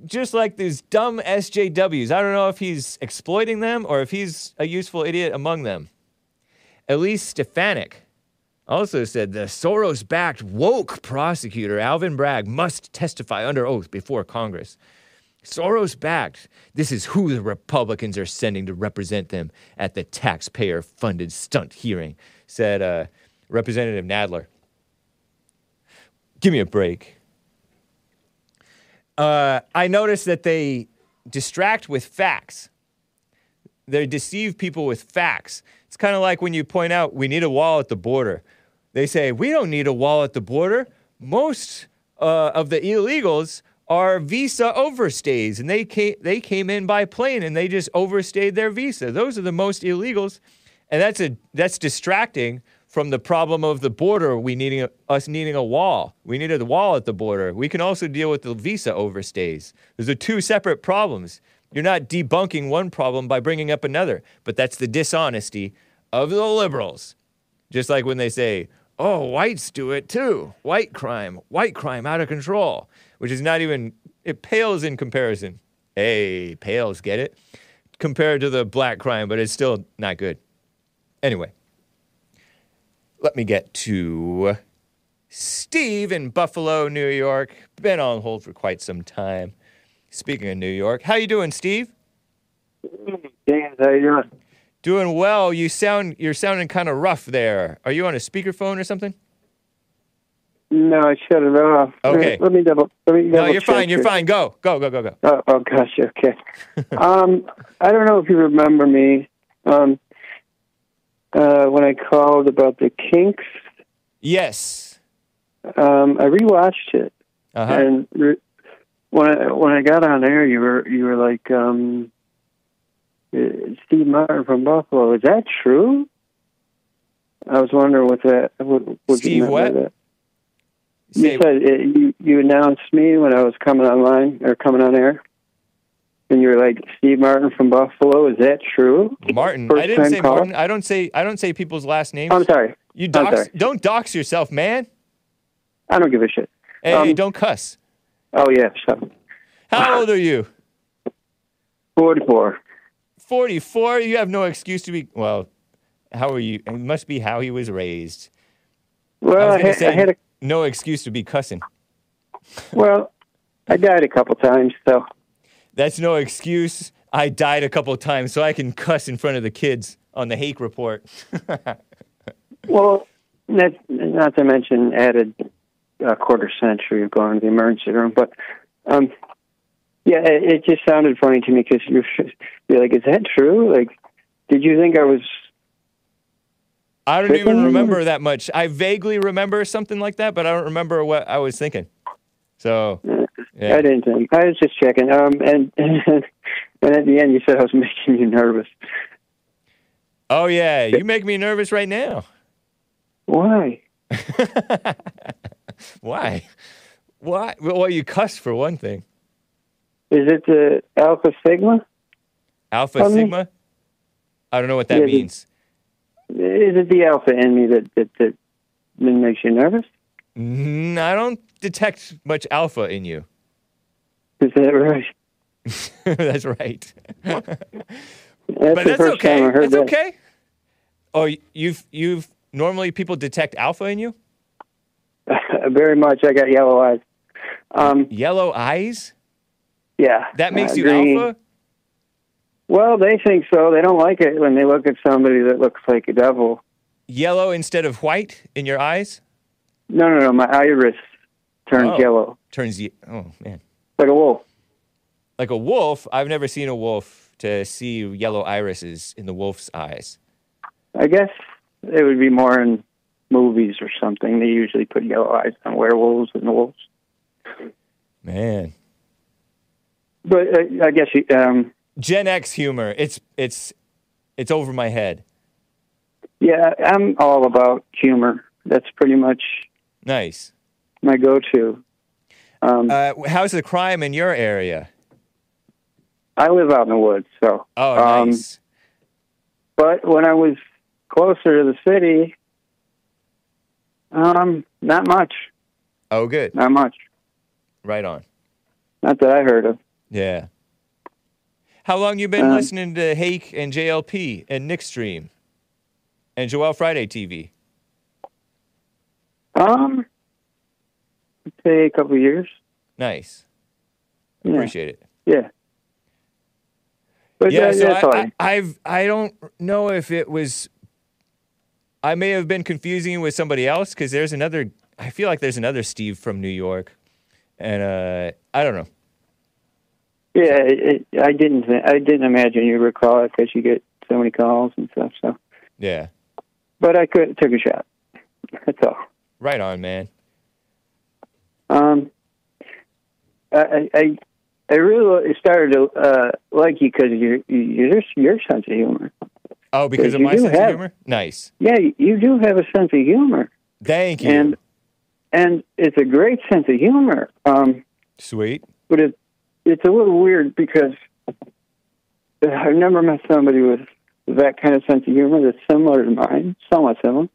just like these dumb SJWs. I don't know if he's exploiting them or if he's a useful idiot among them. Elise Stefanik also said the Soros backed woke prosecutor Alvin Bragg must testify under oath before Congress. Soros backed. This is who the Republicans are sending to represent them at the taxpayer funded stunt hearing, said uh, Representative Nadler. Give me a break. Uh, I noticed that they distract with facts. They deceive people with facts. It's kind of like when you point out we need a wall at the border. They say we don't need a wall at the border. Most uh, of the illegals are visa overstays, and they came, they came in by plane and they just overstayed their visa. Those are the most illegals, and that's a that's distracting from the problem of the border. We needing a, us needing a wall. We needed a wall at the border. We can also deal with the visa overstays. Those are two separate problems. You're not debunking one problem by bringing up another, but that's the dishonesty of the liberals. Just like when they say, "Oh, whites do it too. White crime, white crime out of control." which is not even, it pales in comparison. Hey, pales, get it? Compared to the black crime, but it's still not good. Anyway, let me get to Steve in Buffalo, New York. Been on hold for quite some time. Speaking of New York, how you doing, Steve? Dan, how you doing? Doing well. You sound you're sounding kind of rough there. Are you on a speakerphone or something? No, I shut it off. Okay. Let me double. Let me No, you're fine. You're here. fine. Go, go, go, go, go. Oh, oh gosh, okay. um, I don't know if you remember me. Um, uh, when I called about the Kinks, Yes. um, I rewatched it, Uh-huh. and re- when I when I got on air, you were you were like um, Steve Martin from Buffalo. Is that true? I was wondering what that what, what Steve you what? that. You said uh, you you announced me when I was coming online or coming on air, and you were like Steve Martin from Buffalo. Is that true? Martin. First I didn't say call? Martin. I don't say I don't say people's last names. I'm sorry. You I'm sorry. don't dox yourself, man. I don't give a shit. Hey, Um, don't cuss. Oh yeah, so How old are you? forty-four. 44. You have no excuse to be well, how are you? It must be how he was raised. Well, I I, had, say I had a no excuse to be cussing. well, I died a couple times, so That's no excuse. I died a couple times so I can cuss in front of the kids on the Hake report. well, not not to mention added a quarter century of going to the emergency room, but um, yeah, it, it just sounded funny to me because you're you're like, is that true? Like, did you think I was? I don't even remember that much. I vaguely remember something like that, but I don't remember what I was thinking. So, yeah. I didn't think. I was just checking. Um, and and at the end, you said I was making you nervous. Oh yeah, you make me nervous right now. Why? Why? Why? Well, you cuss for one thing. Is it the Alpha Sigma? Alpha Tell me. Sigma. I don't know what that Yeah, the- means. Is it the Alpha in me that that, that makes you nervous? Mm, I don't detect much alpha in you. Is that right? that's right. That's but the that's okay. time I heard That's that. okay. Oh, you've you've normally people detect alpha in you. Very much. I got yellow eyes. Um, Yellow eyes. Yeah. That makes you alpha. Well, they think so. They don't like it when they look at somebody that looks like a devil. Yellow instead of white in your eyes. No, no, no. My iris turns Oh. yellow, Turns you. Oh man. like a wolf. like a wolf. I've never seen a wolf to see yellow irises in the wolf's eyes. I guess it would be more in movies or something. They usually put yellow eyes on werewolves and the wolves. Man, But uh, I guess you, um, Gen X humor. It's it's it's over my head. yeah, I'm all about humor. That's pretty much Nice. my go-to. Um, Uh, how's the crime in your area? I live out in the woods, so. Oh, um, nice. But when I was closer to the city, um, not much. Oh, good. Not much. Right on. Not that I heard of. Yeah. How long you been Um, listening to Hake and JLP and Nick Stream and Joel Friday TV? Um, I'd say a couple of years. Nice. Yeah. Appreciate it. Yeah. But yeah, uh, so that's. I, I, I've I don't know if it was. I may have been confusing it with somebody else because there's another. I feel like there's another Steve from New York, and uh, I don't know. Yeah, it, it, I didn't. I didn't imagine you would call it because you get so many calls and stuff. So, Yeah, but I could took a shot. That's all. right on, man. Um, I I- I, really started to uh, like you because your your your sense of humor. Oh, because of my sense of have- humor. Nice. Yeah, you do have a sense of humor, Thank you. and and it's a great sense of humor. Um, Sweet. but it it's a little weird because I've never met somebody with that kind of sense of humor that's similar to mine, somewhat similar.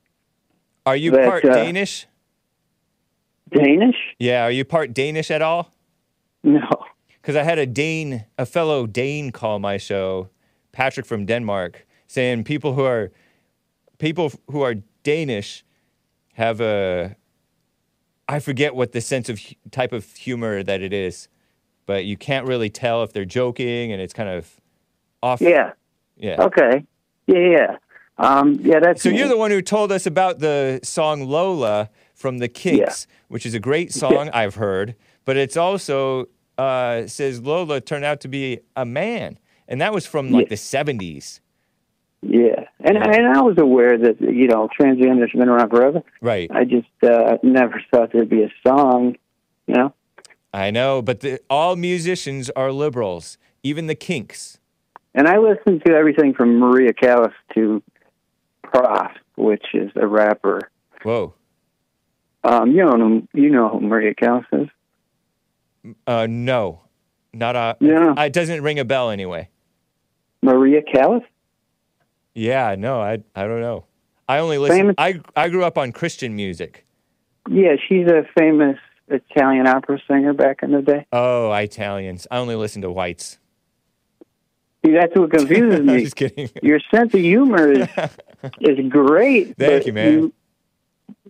Are you That, part uh, Danish? Danish? Yeah. Are you part Danish at all? No. Because I had a Dane, a fellow Dane, call my show, Patrick from Denmark, saying people who are people who are Danish have a I forget what the sense of type of humor that it is, but you can't really tell if they're joking, and it's kind of off. Yeah. Yeah. Okay. Yeah, yeah. Um, yeah, that's So you're the one who told us about the song Lola from the Kinks, which is a great song I've heard, but it's also uh, says Lola turned out to be a man, and that was from like the 70s. Yeah, and and I was aware that you know transgender's been around forever. Right. I just uh, never thought there'd be a song. You know. I know, but the, all musicians are liberals, even the Kinks. And I listen to everything from Maria Callas to Prof, which is a rapper. Whoa. Um, you know, you know who Maria Callas is. Uh, no, not a. Yeah. It doesn't ring a bell anyway. Maria Callas. Yeah, no, I I don't know. I only listen. Famous- I I grew up on Christian music. Yeah, she's a famous Italian opera singer back in the day. Oh, Italians. I only listen to whites. See, that's what confuses I'm me. just kidding. Your sense of humor is is great. Thank you, man. You,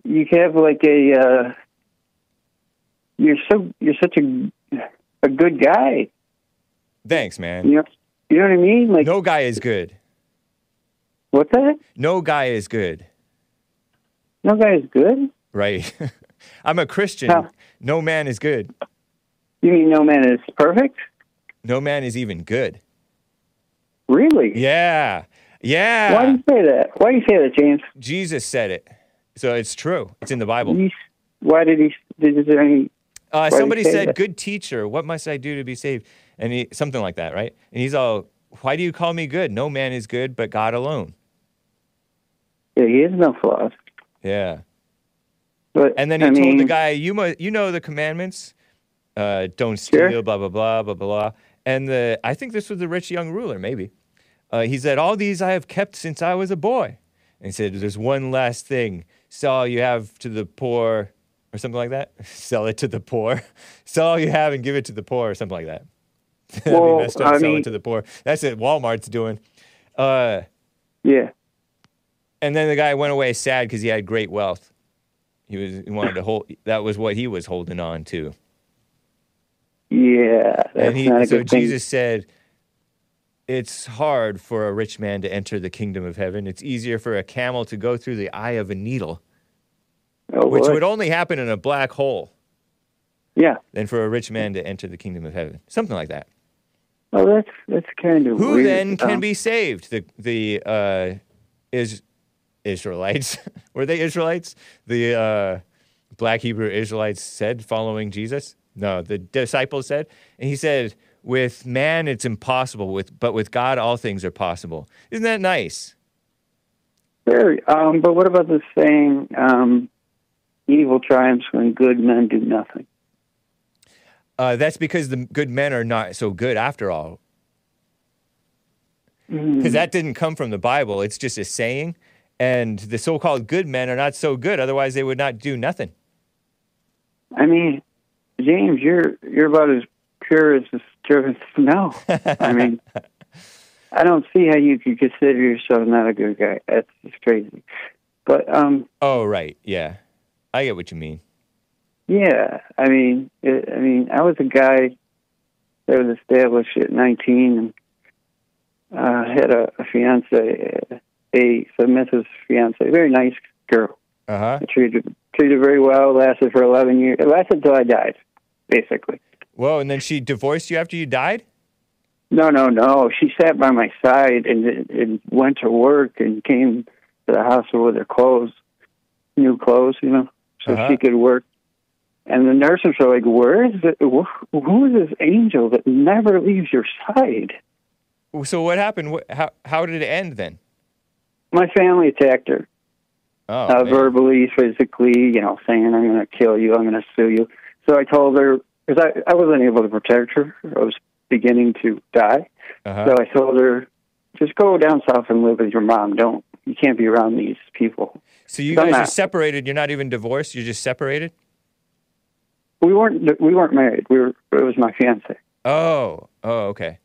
you have like a uh, you're so you're such a a good guy. Thanks, man. You know, you know what I mean? Like no guy is good. What's that? No guy is good. No guy is good. Right. I'm a Christian. No man is good. You mean no man is perfect? No man is even good. Really? Yeah. Yeah. Why do you say that? Why do you say that, James? Jesus said it. So it's true. It's in the Bible. Why did he? Did is there any? Uh, why did he somebody said, that? "Good teacher, what must I do to be saved?" And he something like that, right? And he's all, "Why do you call me good? No man is good but God alone." Yeah, he has no flaws. Yeah. But And then he I told the guy, "You mu- you know the commandments. Uh, don't steal. Sure. Blah blah blah blah blah blah." And the I think this was the rich young ruler, maybe. Uh, he said, "All these I have kept since I was a boy." And he said, "There's one last thing. Sell all you have to the poor, or something like that. Sell it to the poor. Sell all you have and give it to the poor, or something like that." Well. I Sell mean- it to the poor. That's what Walmart's doing. Uh, yeah. and then the guy went away sad because he had great wealth. He was he wanted to hold. That was what he was holding on to. Yeah, and he, so good thing. Jesus said, "It's hard for a rich man to enter the kingdom of heaven. It's easier for a camel to go through the eye of a needle, Oh, which boy. would only happen in a black hole, Yeah. than for a rich man to enter the kingdom of heaven. Something like that. Oh, that's that's kind of Who weird. then can Um, be saved? The the uh, is Israelites were they Israelites? The uh, black Hebrew Israelites said following Jesus. No, the disciples said, and he said, "With man it's impossible. With but with God all things are possible." Isn't that nice? Very. Um, but what about the saying, um, "Evil triumphs when good men do nothing"? Uh, that's because the good men are not so good after all. Mm. Because that didn't come from the Bible. It's just a saying. And the so called good men are not so good. Otherwise, they would not do nothing. I mean, James, you're you're about as pure as the servants know. I mean, I don't see how you could consider yourself not a good guy. That's just crazy. But um, Oh, right. Yeah. I get what you mean. yeah, I mean, it, I mean, I was a guy that was established at 19 and uh, had a, a fiance, a submissive fiance, very nice girl. Uh huh. I treated treated very well. Lasted for 11 years. It lasted until I died, basically. Whoa. And then she divorced you after you died? No, no, no. She sat by my side and, and went to work and came to the hospital with her clothes, new clothes, you know, so Uh-huh. she could work. And the nurses were like, "Where is it? Who who is this angel that never leaves your side?" So what happened? How, how did it end then? My family attacked her, Oh, uh, verbally, physically, you know, saying, "I'm going to kill you. I'm going to sue you." So I told her because I I wasn't able to protect her. I was beginning to die. Uh-huh. So I told her, just go down south and live with your mom. Don't you can't be around these people. So you guys are separated. You're not even divorced. You're just separated. We weren't we weren't married. We were it was my fiance. Oh. Oh. Okay.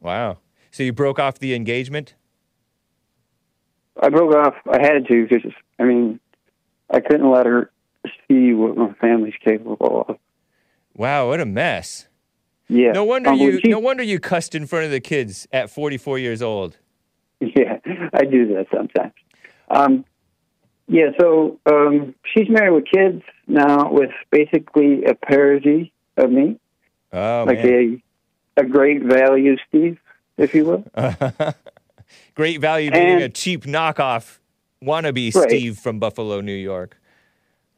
Wow. So you broke off the engagement. I broke off. I had to because I mean I couldn't let her see what my family's capable of. Wow. What a mess. Yeah. No wonder Um, you. she- No wonder you cussed in front of the kids at 44 years old. Yeah, I do that sometimes. Um, yeah, so um, she's married with kids now, with basically a parody of me, Oh like man. a a great value, Steve, if you will. Great value being And- a cheap knockoff wannabe Right. Steve from Buffalo, New York.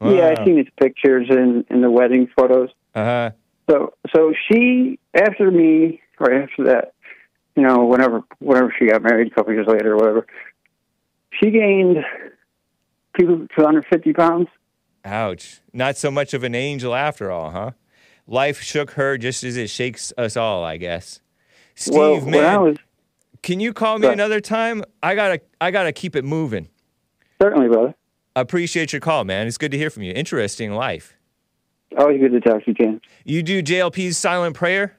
Yeah, I've seen his pictures in in the wedding photos. Uh huh. So so she after me or after that, you know, whenever whenever she got married a couple years later or whatever, she gained two two hundred fifty pounds. Ouch. Not so much of an angel after all, huh? Life shook her just as it shakes us all, I guess. Steve, well, man, I was can you call me ahead. another time? I gotta, I gotta keep it moving. certainly, brother. Appreciate your call, man. It's good to hear from you. Interesting life. Always good to talk to you, James. You do JLP's silent prayer?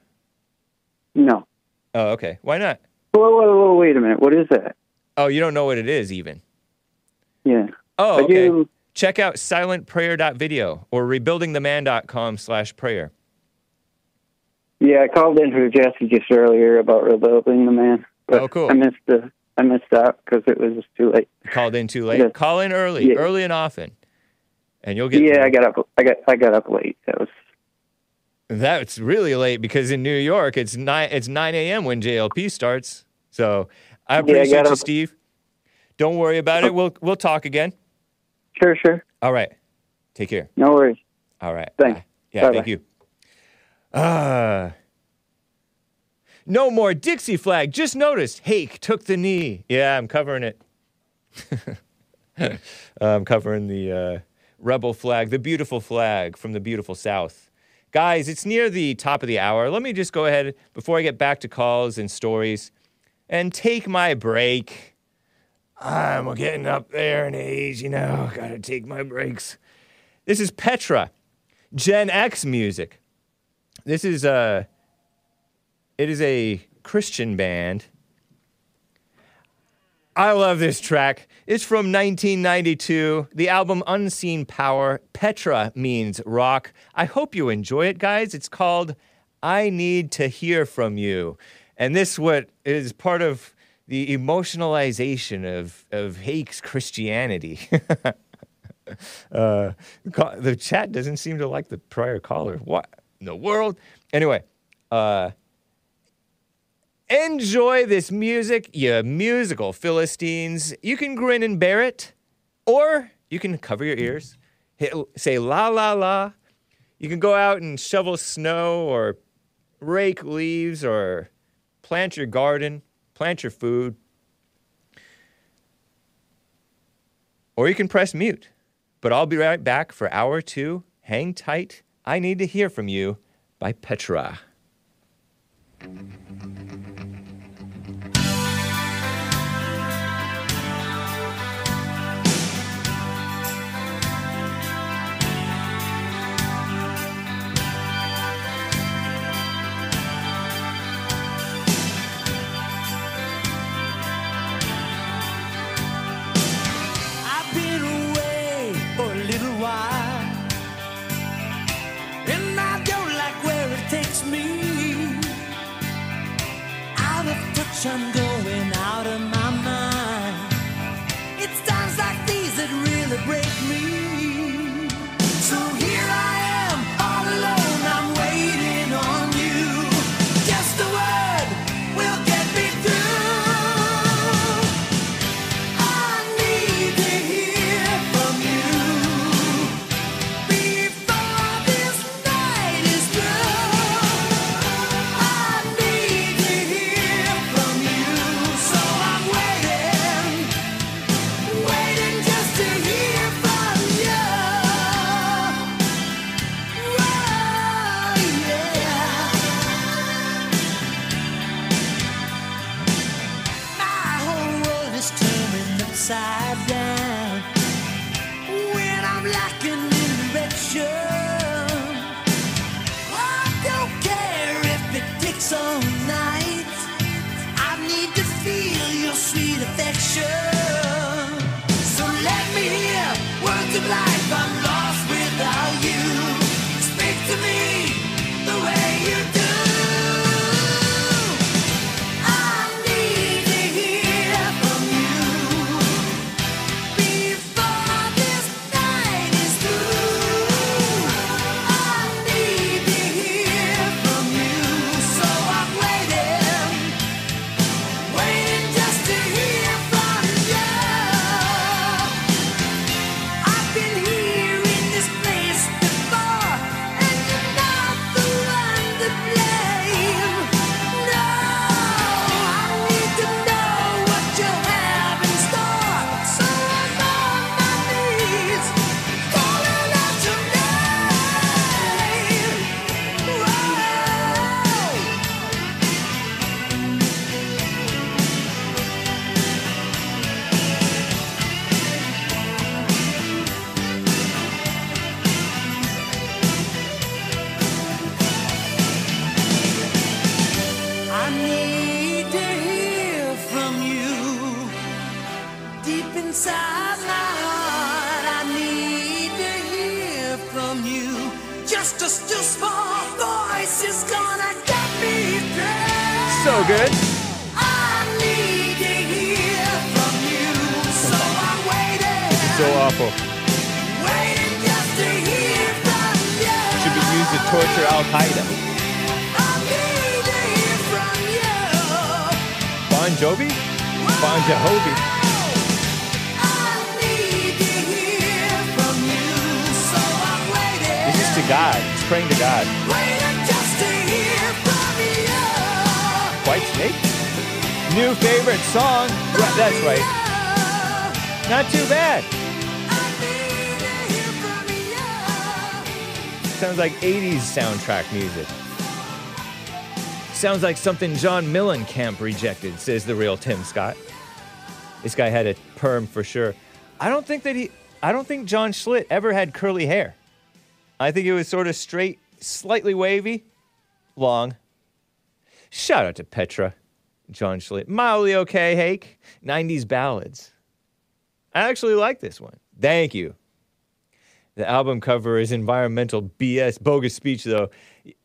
No. Oh, okay. Why not? Whoa, whoa, whoa, wait a minute. What is that? Oh, you don't know what it is even. Yeah. Oh, I okay. do. Check out silentprayer.video or rebuildingtheman.com slash prayer. Yeah, I called in for Jesse just earlier about rebuilding the man. But Oh, cool. I missed the I missed out because it was just too late. Called in too late. Yeah. Call in early, Yeah. early and often, and you'll get. Yeah, I got up. I got I got up late. That was That's really late because in New York it's nine. It's nine a.m. when JLP starts. So I I appreciate got you, up- Steve. Don't worry about it. We'll we'll talk again. sure, sure. All right. Take care. No worries. All right. Thanks. Yeah. Bye-bye. Thank you. Ah. No more Dixie flag. Just noticed. Hake took the knee. Yeah, I'm covering it. I'm covering the uh, rebel flag, the beautiful flag from the beautiful South. Guys, it's near the top of the hour. Let me just go ahead before I get back to calls and stories and take my break. I'm getting up there in age, you know, gotta take my breaks. This is Petra, Gen X music. This is a, it is a Christian band. I love this track. It's from 1992. The album Unseen Power. Petra means rock. I hope you enjoy it, guys. It's called I Need to Hear From You. And this what is part of the emotionalization of, of Hake's Christianity. uh, the chat doesn't seem to like the prior caller. What in the world? Anyway, uh, Enjoy this music, you musical Philistines. You can grin and bear it, or you can cover your ears, hit, say la la la. You can go out and shovel snow, or rake leaves, or plant your garden, plant your food. Or you can press mute. But I'll be right back for hour two. Hang tight. I need to hear from you by Petra. Thank you. Of touch, soundtrack music. Sounds like something John Mellencamp rejected, says the real Tim Scott. This guy had a perm for sure. I don't think that he I don't think John Schlitt ever had curly hair. I think it was sort of straight, slightly wavy, long. Shout out to Petra, John Schlitt. Mildly okay, Hake. 90s ballads. I actually like this one. Thank you. The album cover is environmental BS, bogus speech though.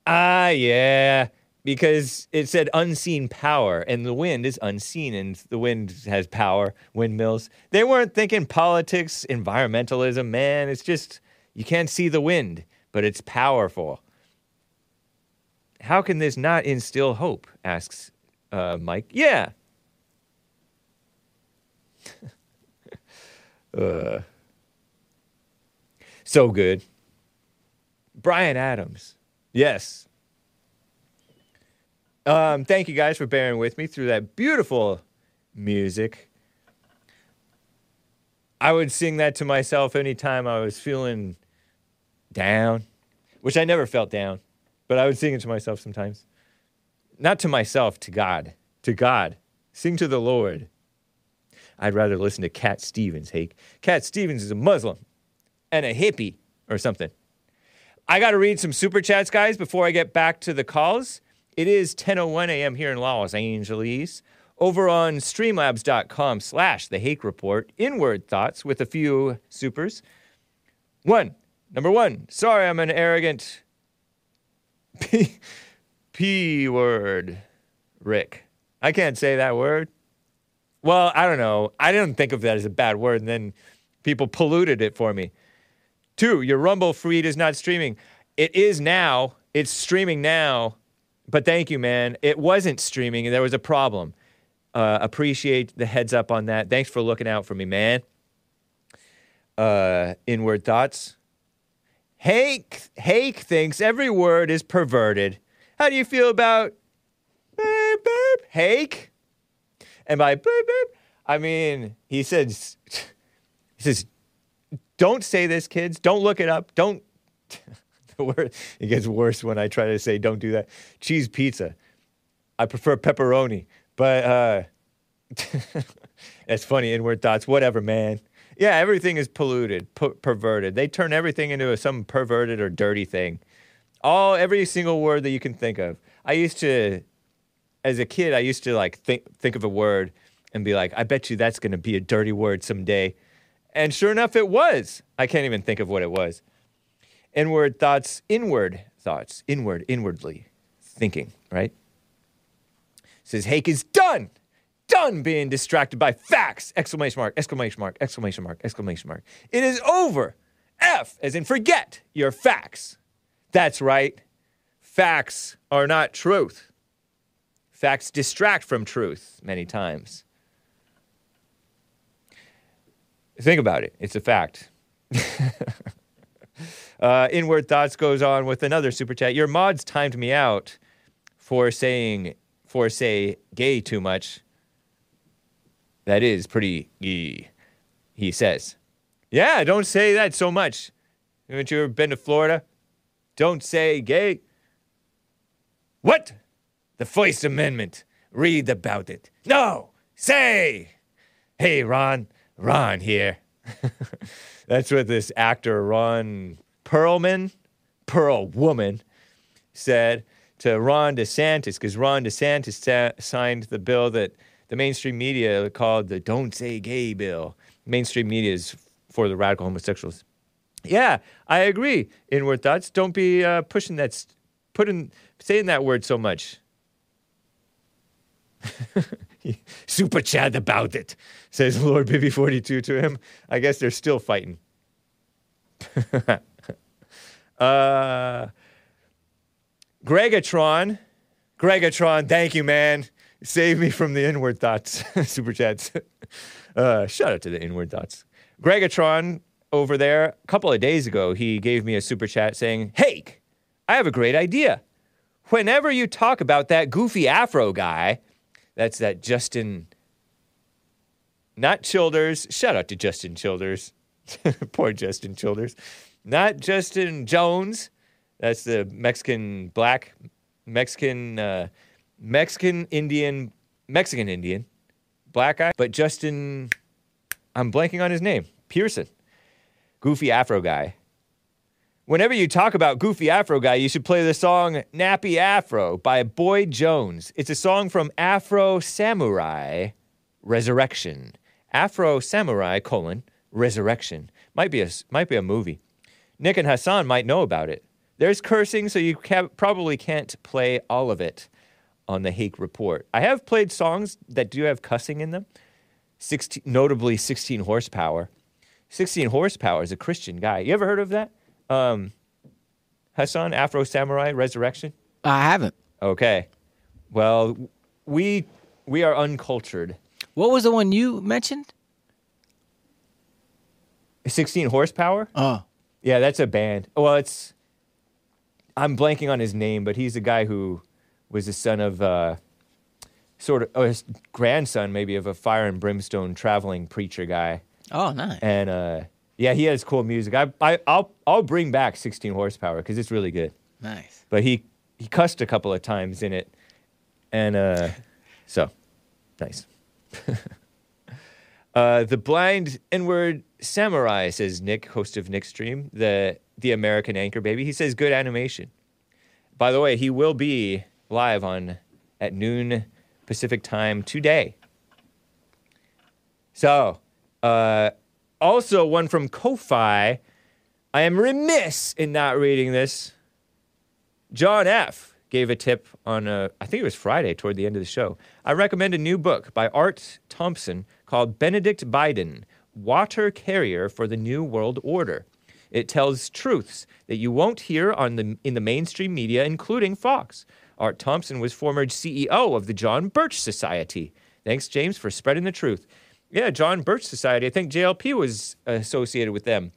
Ah, yeah, because it said unseen power, and the wind is unseen, and the wind has power, windmills. They weren't thinking politics, environmentalism, man. It's just you can't see the wind, but it's powerful. How can this not instill hope? asks uh, Mike. Yeah. uh, so good. Bryan Adams. Yes. Um, thank you guys for bearing with me through that beautiful music. I would sing that to myself anytime I was feeling down, which I never felt down, but I would sing it to myself sometimes. Not to myself, to God. To God. Sing to the Lord. I'd rather listen to Cat Stevens, hey. Cat Stevens is a Muslim and a hippie or something. I got to read some super chats, guys, before I get back to the calls. It is 10:01 a.m. here in Los Angeles. Over on streamlabs.com slash the Hake Report, inward thoughts with a few supers. One, number one, sorry I'm an arrogant P, P word, Rick. I can't say that word. Well, I don't know. I didn't think of that as a bad word, and then people polluted it for me. Two, your Rumble feed is not streaming. It is now. It's streaming now. But thank you, man. It wasn't streaming, and there was a problem. Uh, appreciate the heads up on that. Thanks for looking out for me, man. Uh, inward thoughts. Hake, Hake thinks every word is perverted. How do you feel about beep, beep, Hake? And by beep, beep, I mean, he says, he says, don't say this, kids. Don't look it up. Don't. the word, it gets worse when I try to say don't do that. Cheese pizza. I prefer pepperoni, but uh, it's funny. Inward thoughts. Whatever, man. Yeah, everything is polluted, perverted. They turn everything into some perverted or dirty thing. All every single word that you can think of. I used to, as a kid, I used to like think think of a word and be like, I bet you that's going to be a dirty word someday. And sure enough, it was. I can't even think of what it was. Inward thoughts, inward thoughts, inward, inwardly thinking, right? Says Hake is done, done being distracted by facts! Exclamation mark, exclamation mark, exclamation mark, exclamation mark. It is over. F as in forget your facts. That's right. Facts are not truth. Facts distract from truth many times. Think about it. It's a fact. uh, Inward Thoughts goes on with another super chat. Your mods timed me out for saying, for say, gay too much. That is pretty gay, he says. Yeah, don't say that so much. Haven't you ever been to Florida? Don't say gay. What? The First Amendment. Read about it. No, say. Hey, Ron. Ron here. That's what this actor, Ron Perlman, Pearl Woman, said to Ron DeSantis, because Ron DeSantis sa- signed the bill that the mainstream media called the Don't Say Gay bill. Mainstream media is for the radical homosexuals. Yeah, I agree. Inward thoughts. Don't be uh, pushing that, st- putting, saying that word so much. Super chat about it, says Lord Bibby 42 to him. I guess they're still fighting. uh, Gregatron, Gregatron, thank you, man. Save me from the inward thoughts. Super chats. Uh, shout out to the inward thoughts. Gregatron over there, a couple of days ago, he gave me a super chat saying, Hey, I have a great idea. Whenever you talk about that goofy Afro guy, that's that Justin, not Childers. Shout out to Justin Childers. Poor Justin Childers. Not Justin Jones. That's the Mexican black, Mexican, uh, Mexican Indian, Mexican Indian, black guy. But Justin, I'm blanking on his name. Pearson. Goofy Afro guy. Whenever you talk about Goofy Afro Guy, you should play the song Nappy Afro by Boyd Jones. It's a song from Afro Samurai Resurrection. Afro Samurai colon Resurrection. Might be a might be a movie. Nick and Hassan might know about it. There's cursing, so you ca- probably can't play all of it on the Hake Report. I have played songs that do have cussing in them. 16, notably 16 horsepower. 16 horsepower is a Christian guy. You ever heard of that? Um, Hassan, Afro Samurai Resurrection? I haven't. Okay. Well, we we are uncultured. What was the one you mentioned? 16 horsepower? Oh. Yeah, that's a band. Well, it's I'm blanking on his name, but he's a guy who was the son of uh, sort of, his grandson maybe of a fire and brimstone traveling preacher guy. Oh, nice. And uh, yeah, he has cool music. I, I I'll I'll bring back 16 horsepower because it's really good. Nice. But he he cussed a couple of times in it, and uh, so nice. uh, the blind inward samurai says Nick, host of Nick Stream, the the American anchor baby. He says good animation. By the way, he will be live on at noon Pacific time today. So, uh, also one from Ko-fi. I am remiss in not reading this. John F. gave a tip on, uh, I think it was Friday toward the end of the show. I recommend a new book by Art Thompson called Benedict Biden Water Carrier for the New World Order. It tells truths that you won't hear on the, in the mainstream media, including Fox. Art Thompson was former CEO of the John Birch Society. Thanks, James, for spreading the truth. Yeah, John Birch Society. I think JLP was associated with them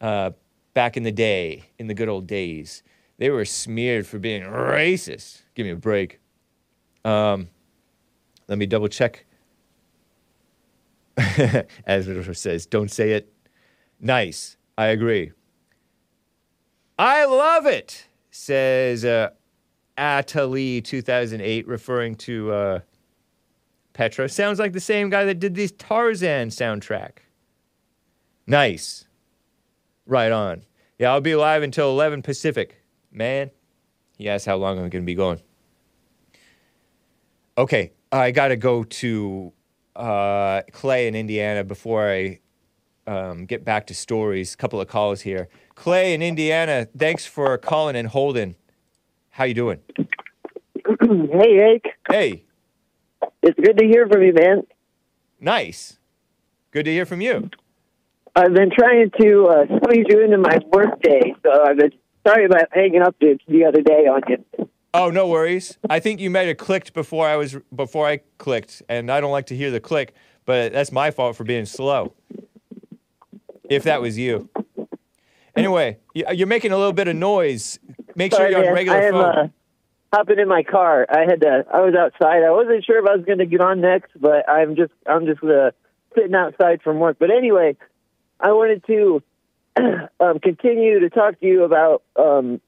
uh, back in the day, in the good old days. They were smeared for being racist. Give me a break. Um, let me double check. As it says, don't say it. Nice. I agree. I love it, says uh, Atali 2008, referring to uh, Petra. Sounds like the same guy that did the Tarzan soundtrack. Nice. Right on. Yeah, I'll be live until 11 Pacific. Man, he asked how long I'm going to be going. Okay, I got to go to uh, Clay in Indiana before I um, get back to stories. A couple of calls here. Clay in Indiana, thanks for calling and holding. How you doing? hey, Hank. Hey. It's good to hear from you, man. Nice. Good to hear from you. I've been trying to uh, squeeze you into my workday, so I've been sorry about hanging up the, the other day on you. Oh, no worries. I think you might have clicked before I was before I clicked, and I don't like to hear the click, but that's my fault for being slow. If that was you. Anyway, you're making a little bit of noise. Make sure you're on regular I phone. Hopping in my car. I had to. I was outside. I wasn't sure if I was going to get on next, but I'm just. I'm just uh, sitting outside from work. But anyway, I wanted to um, continue to talk to you about. Um,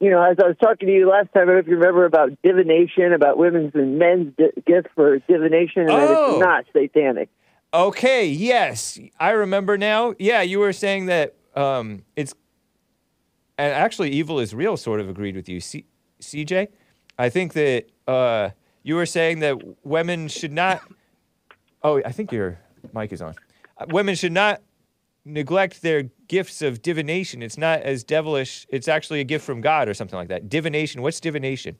you know, as I was talking to you last time, I don't know if you remember about divination, about women's and men's di- gifts for divination, and that Oh. it's not satanic. Okay, yes, I remember now. Yeah, you were saying that um, it's, and actually, evil is real. Sort of agreed with you, C- CJ. I think that uh, you were saying that women should not. Oh, I think your mic is on. Women should not neglect their gifts of divination. It's not as devilish. It's actually a gift from God or something like that. Divination. What's divination?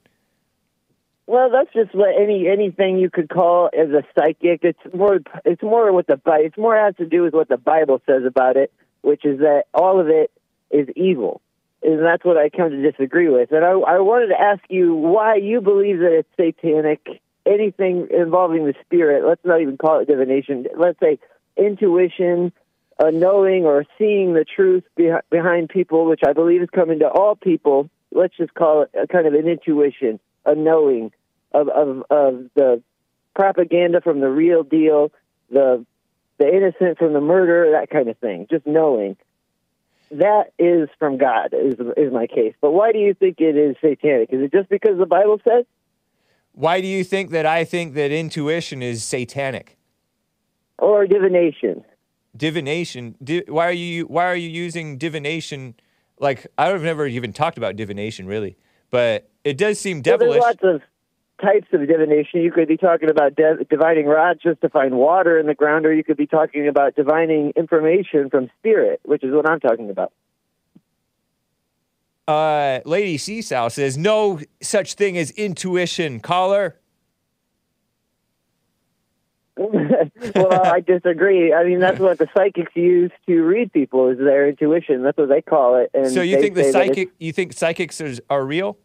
Well, that's just what any anything you could call as a psychic. It's more it's more what the it's more has to do with what the Bible says about it, which is that all of it is evil, and that's what I come to disagree with. And I, I wanted to ask you why you believe that it's satanic. Anything involving the spirit, let's not even call it divination. Let's say intuition, a knowing or seeing the truth beh- behind people, which I believe is coming to all people. Let's just call it a kind of an intuition, a knowing of of, of the propaganda from the real deal, the the innocent from the murder, that kind of thing. Just knowing that is from God is is my case. But why do you think it is satanic? Is it just because the Bible says? Why do you think that I think that intuition is satanic? Or divination? divination di- why are you why are you using divination like i've never even talked about divination really but it does seem Well, devilish there's lots of types of divination. You could be talking about de- divining rods just to find water in the ground, or you could be talking about divining information from spirit, which is what I'm talking about. uh lady seasal says no such thing as intuition caller well, I disagree. I mean, that's what the psychics use to read people is their intuition. That's what they call it. And so you think the say that it's- psychic you think psychics are, are real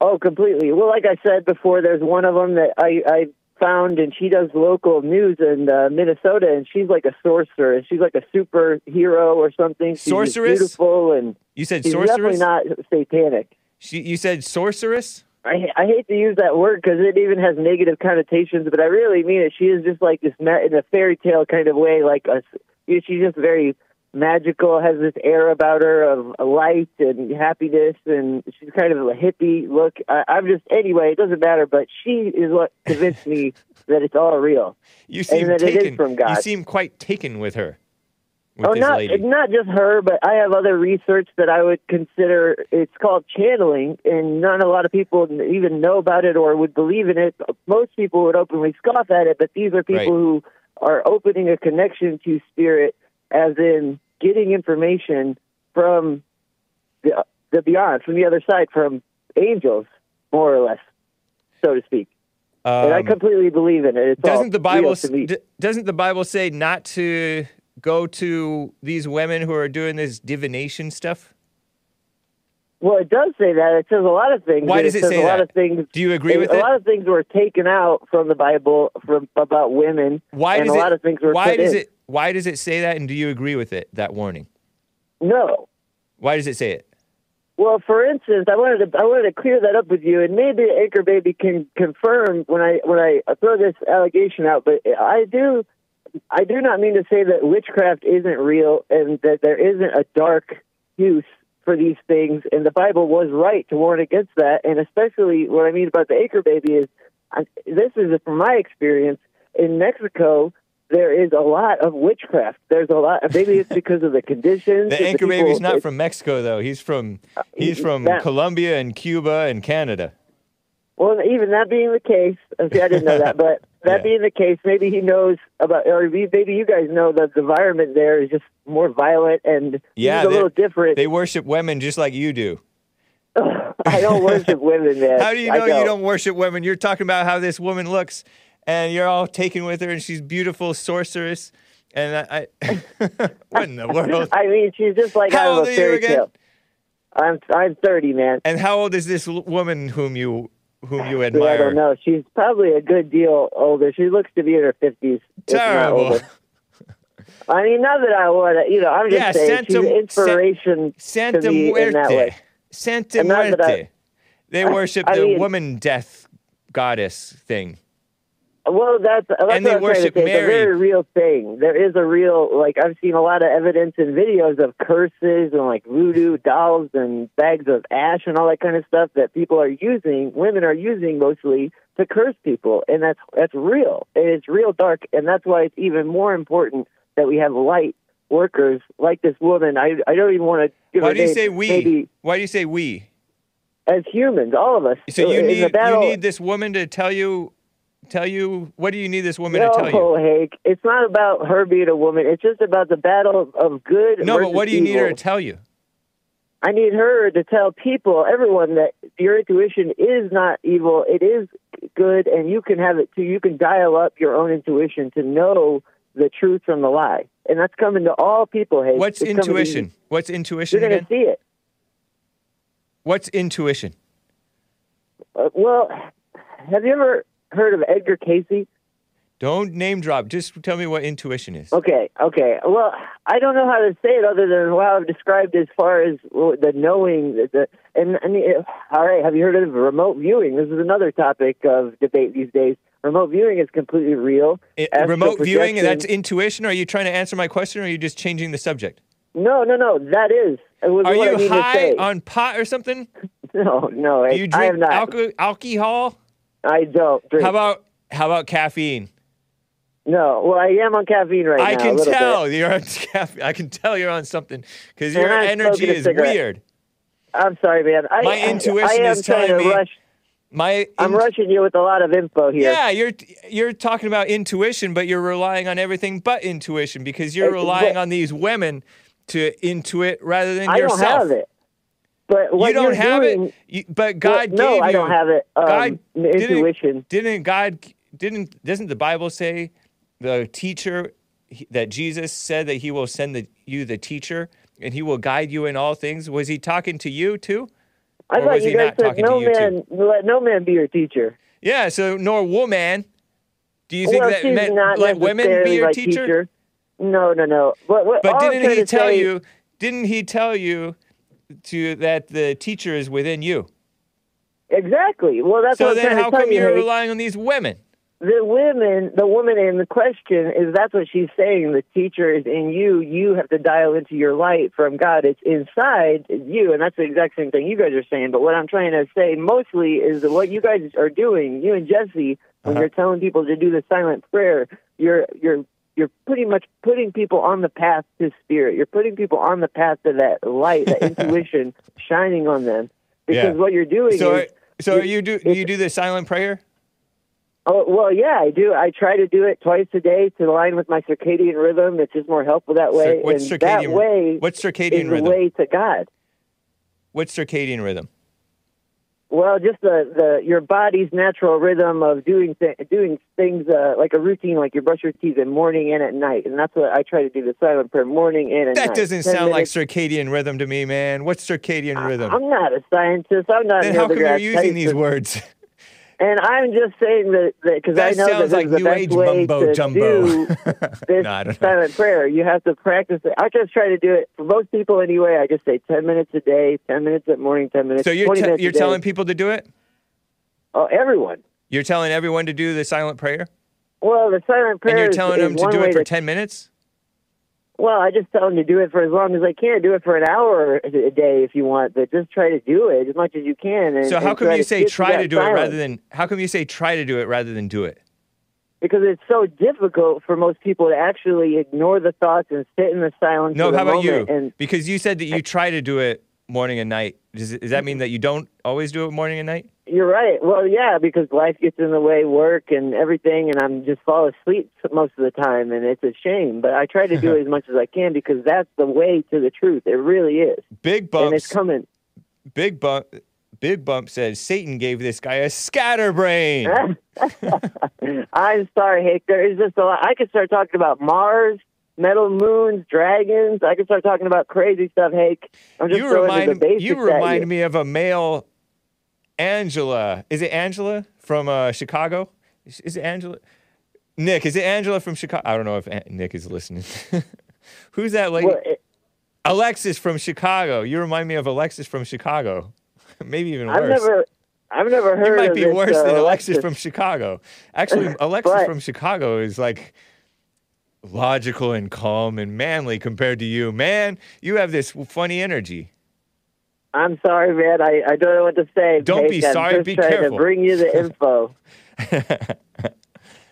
Oh, completely. Well, like I said before, there's one of them that I, I found, and she does local news in uh, Minnesota, and she's like a sorcerer. and She's like a superhero or something. She's Sorceress? beautiful, and You said she's definitely not satanic. She, you said sorceress? I, I hate to use that word because it even has negative connotations, but I really mean it. She is just like this in a fairy tale kind of way. Like a, she's just very magical, has this air about her of light and happiness, and she's kind of a hippie look. I, I'm just anyway. It doesn't matter, but she is what convinced me that it's all real. You seem and that taken. is from God. You seem quite taken with her. With oh, not lady. not just her, but I have other research that I would consider. It's called channeling, and not a lot of people even know about it or would believe in it. Most people would openly scoff at it, but these are people Right. who are opening a connection to spirit, as in getting information from the the beyond, from the other side, from angels, more or less, so to speak. and I Um, completely believe in it. It's doesn't the Bible real s- to me. d- doesn't the Bible say not to go to these women who are doing this divination stuff? Well, it does say that. It says a lot of things. Why does it says say a lot that? of things? Do you agree a, with a it? A lot of things were taken out from the Bible from about women. Why and does a it? lot of things were why does in. it? Why does it say that? And do you agree with it? That warning. No. Why does it say it? Well, for instance, I wanted to I wanted to clear that up with you, and maybe Anchor Baby can confirm when I when I throw this allegation out. But I do I do not mean to say that witchcraft isn't real and that there isn't a dark use for these things. And the Bible was right to warn against that. And especially what I mean about the Anchor Baby is I, this is from my experience in Mexico. There is a lot of witchcraft. There's a lot. Maybe it's because of the conditions. The anchor people- baby's not from Mexico though. He's from uh, he's from that- Colombia and Cuba and Canada. Well, even that being the case, uh, see, I didn't know that, but that being the case, maybe he knows about, or maybe you guys know that the environment there is just more violent and Yeah, a little different. They worship women just like you do. I don't worship women, man. How do you know you don't worship women? You're talking about how this woman looks, and you're all taken with her, and she's beautiful sorceress. And I, I what in the world? I mean, she's just like How out old are you again? tale. I'm I'm 30, man. And how old is this woman whom you whom you admire? I don't know. She's probably a good deal older. She looks to be in her 50s. Terrible. I mean, not that I want to, you know, I'm just Yeah, saying Santa- she's an inspiration Santa to me in that way. Santa that I- They worship I the mean- woman death goddess thing. Well, that's, that's And they worship say. It's a very real thing. There is a real, like, I've seen a lot of evidence and videos of curses and, like, voodoo dolls and bags of ash and all that kind of stuff that people are using, women are using mostly to curse people. And that's, that's real. And it's real dark. And that's why it's even more important that we have light workers like this woman. I, I don't even want to give Why her do you name. say we? Maybe Why do you say we? as humans, all of us. So you need you need this woman to tell you tell you what do you need this woman no, to tell you? Hank. It's not about her being a woman. It's just about the battle of, good. No, but what do you need her to tell you? I need her to tell people, everyone, that your intuition is not evil. It is good, and you can have it too. You can dial up your own intuition to know the truth from the lie, and that's coming to all people. Hey, What's It's intuition? What's intuition You're going to see it. What's intuition? Uh, well, have you ever heard of Edgar Cayce? Don't name drop. Just tell me what intuition is. Okay, okay. Well, I don't know how to say it other than what I've described as far as the knowing. The, the and I mean, uh, all right. Have you heard of remote viewing? This is another topic of debate these days. Remote viewing is completely real. It- remote viewing, that's intuition? Are you trying to answer my question or are you just changing the subject? no, no, no. That is. Was Are I you mean high on pot or something? No, no. You I drink not. alco- alcohol? I don't drink. How about how about caffeine? No. Well, I am on caffeine right I now. I can tell bit. you're on caffeine. I can tell you're on something because your I'm energy is weird. I'm sorry, man. I, My I- intuition I is telling me- Rush. My I'm rushing you with a lot of info here. Yeah, you're you're talking about intuition, but you're relying on everything but intuition because you're relying on these women to intuit rather than I yourself. don't have it. But what you don't have doing, it, you, but God no, gave I you. don't have it. Um, God intuition. Didn't, didn't God? Didn't doesn't the Bible say the teacher he- that Jesus said that He will send the, you the teacher and He will guide you in all things? Was He talking to you too? I Or thought was you he guys not said talking to no man let no man be your teacher. Yeah, so nor woman. Do you think well, that meant let women be your my teacher? No, no, no. What, what, But didn't he tell say- you? Didn't he tell you to that the teacher is within you? Exactly. Well, that's so then, how come you. you're relying on these women? the women, the woman in the question is that's what she's saying. The teacher is in you. You have to dial into your light from God. It's inside you, and that's the exact same thing you guys are saying. But what I'm trying to say mostly is that what you guys are doing, you and Jesse, when Uh-huh. you're telling people to do the silent prayer, you're you're you're pretty much putting people on the path to spirit. You're putting people on the path to that light, that intuition shining on them. Because Yeah. what you're doing So, is so you do you do the silent prayer? Oh well, yeah, I do. I try to do it twice a day to align with my circadian rhythm. It's just more helpful that way. Cir- what's and circadian- that way what's circadian rhythm? way to God. What's circadian rhythm? Well, just the, the your body's natural rhythm of doing th- doing things uh, like a routine, like you brush your teeth in morning and at night, and that's what I try to do the silent prayer morning and at night. That doesn't 10 sound like circadian rhythm to me, man. What's circadian rhythm? I'm not a scientist. I'm not. then how come you're using these words? And I'm just saying that because I know sounds that like is New Age mumbo to jumbo. do this No, I don't know. silent prayer. You have to practice it. I just try to do it for most people anyway. I just say 10 minutes a day, 10 minutes at morning, 10 minutes. So you're 20 te- minutes you're telling people to do it? Oh, everyone. You're telling everyone to do the silent prayer? Well, the silent prayer And you're telling is them to do it for 10 minutes? Well, I just tell them to do it for as long as I can. Do it for an hour a day if you want, but just try to do it as much as you can. And, So how come you say try to do it rather than how come you say try to do it rather than do it? Because it's so difficult for most people to actually ignore the thoughts and sit in the silence. No, how about you? And because you said that you try to do it morning and night. Does, does that mean mm-hmm. that you don't always do it morning and night? You're right. Well, yeah, because life gets in the way, work and everything, and I'm just fall asleep most of the time, and it's a shame. But I try to do it as much as I can because that's the way to the truth. It really is. Big bump. And it's coming. Big bump. Big bump says Satan gave this guy a scatterbrain. I'm sorry, Hank. There is just a lot. I could start talking about Mars, metal moons, dragons. I could start talking about crazy stuff, Hank. I'm just you remind you remind you. me of a male Angela. Is it Angela from uh, Chicago? Is, is it Angela? Nick, is it Angela from Chicago? I don't know if An- Nick is listening. Who's that lady? Well, it- Alexis from Chicago. You remind me of Alexis from Chicago. Maybe even worse. I've never, I've never heard. You might of be this, worse uh, than Alexis Alexis. from Chicago. Actually, Alexis But- from Chicago is like logical and calm and manly compared to you. Man, you have this funny energy. I'm sorry, man. I, I don't know what to say. Don't be Hank. I'm sorry, just be trying careful. to bring you the info.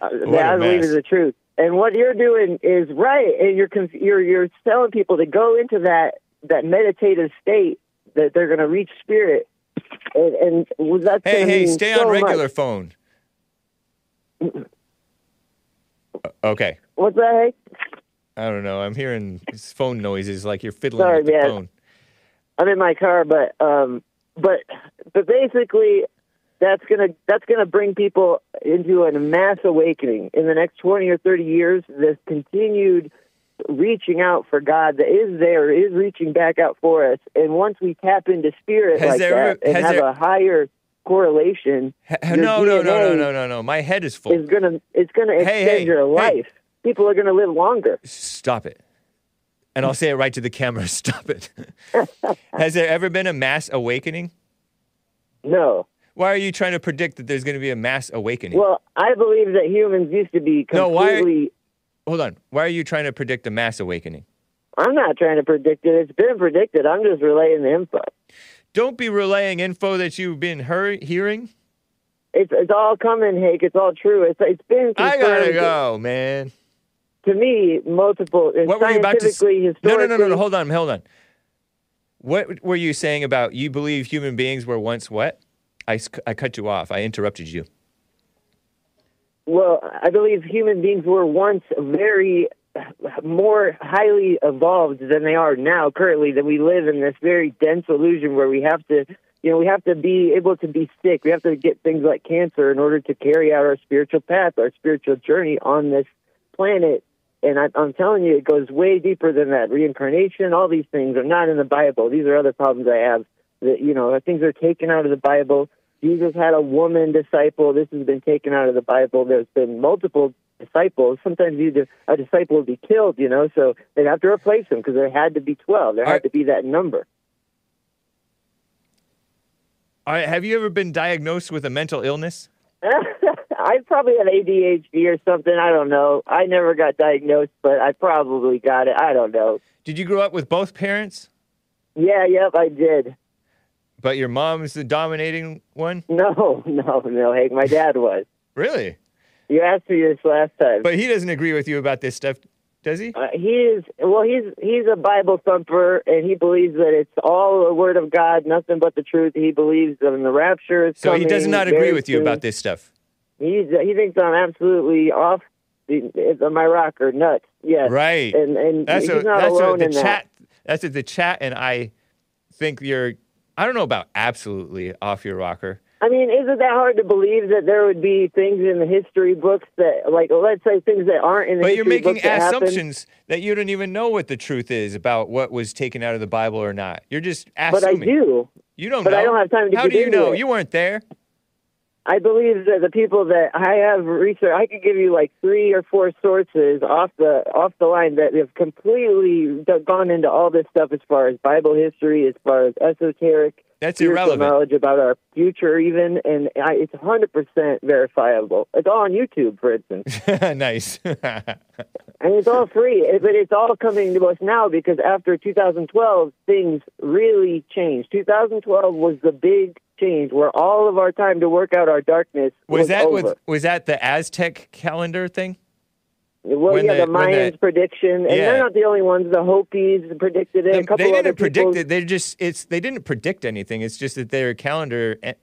Uh, that a I believe is the truth. And what you're doing is right, and you're conf- you're you're telling people to go into that that meditative state that they're going to reach spirit, and, and that's Hey, hey, stay so on much. regular phone. Uh, Okay. What's that? Hank? I don't know. I'm hearing phone noises like you're fiddling Sorry, with the man. phone. I'm in my car, but um, but but basically, that's gonna that's gonna bring people into a mass awakening in the next 20 or 30 years. This continued reaching out for God that is there is reaching back out for us, and once we tap into spirit Has like there that and have there- a higher correlation, Ha- no, no, no, no, no, no, no. My head is full. is gonna it's gonna Hey, extend hey, your hey. life. People are gonna live longer. Stop it. And I'll say it right to the camera. Stop it. Has there ever been a mass awakening? No. Why are you trying to predict that there's going to be a mass awakening? Well, I believe that humans used to be no, why? completely. Hold on. Why are you trying to predict a mass awakening? I'm not trying to predict it. It's been predicted. I'm just relaying the info. Don't be relaying info that you've been hear- hearing. It's it's all coming, Hank. It's all true. It's it's been I gotta go, man. To me, multiple. Uh, what were you about to? s- scientifically, No, no, no, no, no. Hold on, hold on. What were you saying about you believe human beings were once what? I cut you off. I interrupted you. Well, I believe human beings were once very more highly evolved than they are now. Currently, that we live in this very dense illusion where we have to, you know, we have to be able to be sick. We have to get things like cancer in order to carry out our spiritual path, our spiritual journey on this planet. And I, I'm telling you, it goes way deeper than that. Reincarnation, all these things are not in the Bible. These are other problems I have that you know things are taken out of the Bible. Jesus had a woman disciple. This has been taken out of the Bible. There's been multiple disciples. Sometimes you a disciple would be killed, you know, so they'd have to replace them because there had to be twelve. There had to be that number. All right, have you ever been diagnosed with a mental illness? I probably had ADHD or something. I don't know. I never got diagnosed, but I probably got it. I don't know. Did you grow up with both parents? Yeah, yep, I did. But your mom's the dominating one? No, no, no. Hank, my dad was. Really? You asked me this last time. But he doesn't agree with you about this stuff, does he? Uh, he is well. He's he's a Bible thumper, and he believes that it's all the Word of God, nothing but the truth. He believes in the rapture. Is So he does not agree with you soon. about this stuff. He's he thinks I'm absolutely off the, my rocker nuts. Yes, Right. And and That's he's what, not that's alone the in that. That's what the chat and I think you're. I don't know about absolutely off your rocker. I mean, isn't that hard to believe that there would be things in the history books that, like, let's say things that aren't in the But history books? But you're making books that happen? assumptions that you don't even know what the truth is about what was taken out of the Bible or not. You're just asking. But I do. You don't But know. I don't have time to How do you know? it. You weren't there. I believe that the people that I have research, I could give you like three or four sources off the off the line that have completely gone into all this stuff as far as Bible history, as far as esoteric, That's irrelevant. knowledge about our future, even, and I, it's 100 percent verifiable. It's all on YouTube, for instance. nice. And it's all free, eh, but it's all coming to us now because after 2012, things really changed. 2012 was the big change where all of our time to work out our darkness was, was that over. with, was that the Aztec calendar thing? well, when yeah, the- the, Mayans the- prediction, and Yeah. they're not the only ones. The Hopis predicted it. a couple they didn't predict it. They just it's they didn't predict anything. It's just that their calendar eh,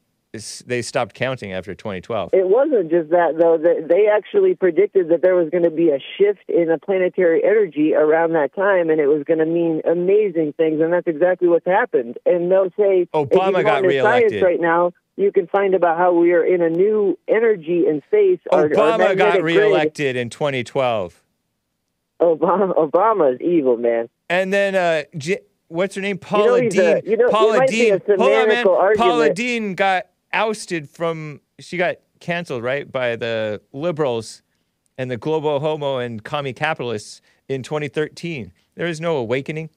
they stopped counting after 2012. It wasn't just that though. They actually predicted that there was going to be a shift in the planetary energy around that time, and it was going to mean amazing things. And that's exactly what's happened. And they'll say you Obama go got into science reelected. right now. You can find about how we are in a new energy and space. Our, our Obama got reelected in 2012. Obama, Obama is evil, man. And then uh, J- what's her name? Paula he's Deen. a- you know, Paula Deen. Hold on, man. semantical Paula. Deen got ousted from. She got canceled, right, by the liberals and the global homo and commie capitalists in 2013. There is no awakening.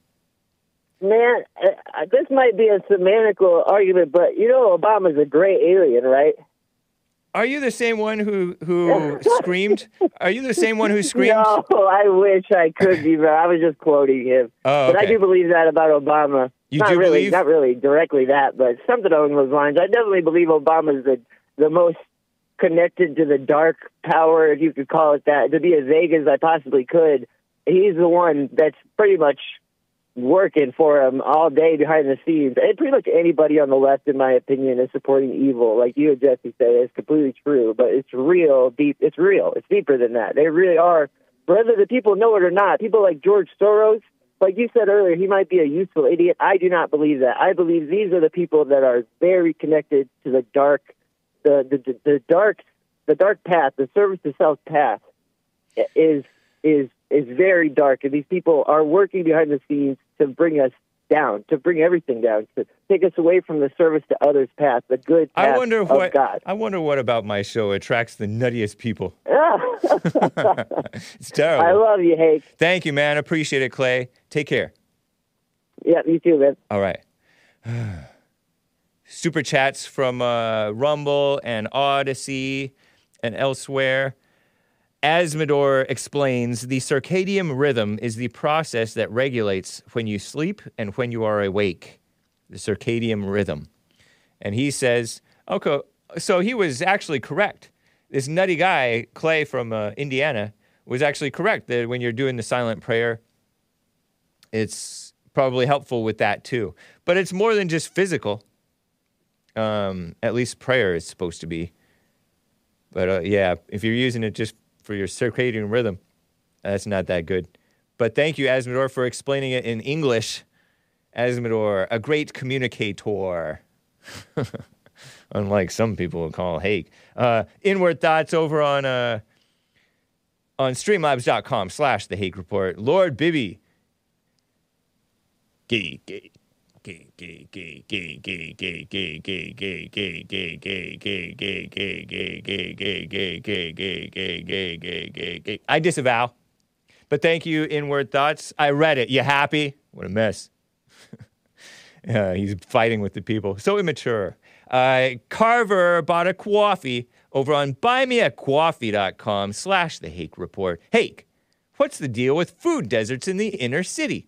Man, uh, this might be a semantical argument, but you know Obama's a gray alien, right? Are you the same one who who screamed? Are you the same one who screamed? No, I wish I could be, but I was just quoting him. Oh, But I do believe that about Obama. You not do really, believe? not really directly that, but something along those lines. I definitely believe Obama's the the most connected to the dark power, if you could call it that. To be as vague as I possibly could, he's the one that's pretty much working for him all day behind the scenes. And pretty much anybody on the left, in my opinion, is supporting evil. Like you and Jesse said, it's completely true, but it's real deep. It's real. It's deeper than that. They really are. Whether the people know it or not, people like George Soros, like you said earlier, he might be a useful idiot. I do not believe that. I believe these are the people that are very connected to the dark, the the, the, the dark, the dark path, the service to self path is is is very dark, and these people are working behind the scenes to bring us down, to bring everything down, to take us away from the service to others path, the good path I wonder of what God. I wonder what about my show attracts the nuttiest people. it's terrible. I love you, Hank. Thank you, man. Appreciate it, Clay. Take care. Yeah, you too, man. All right. Super chats from uh, Rumble and Odysee and elsewhere. Asmodor explains the circadian rhythm is the process that regulates when you sleep and when you are awake. The circadian rhythm. And he says, okay, so he was actually correct. This nutty guy, Clay from uh, Indiana, was actually correct that when you're doing the silent prayer, it's probably helpful with that too. But it's more than just physical. Um, at least prayer is supposed to be. But uh, yeah, if you're using it just for your circadian rhythm, that's not that good. But thank you, Asmodor, for explaining it in English. Asmodor, a great communicator. Unlike some people would call Hake. Uh, inward thoughts over on uh, on streamlabs.com slash the Hake Report. Lord Bibby. I disavow. But thank you, Inward Thoughts. I read it. You happy? What a mess. Uh, he's fighting with the people. So immature. Uh, Carver bought a coffee over on buymeacoffee.com slash the Hake Report. Hake, what's the deal with food deserts in the inner city?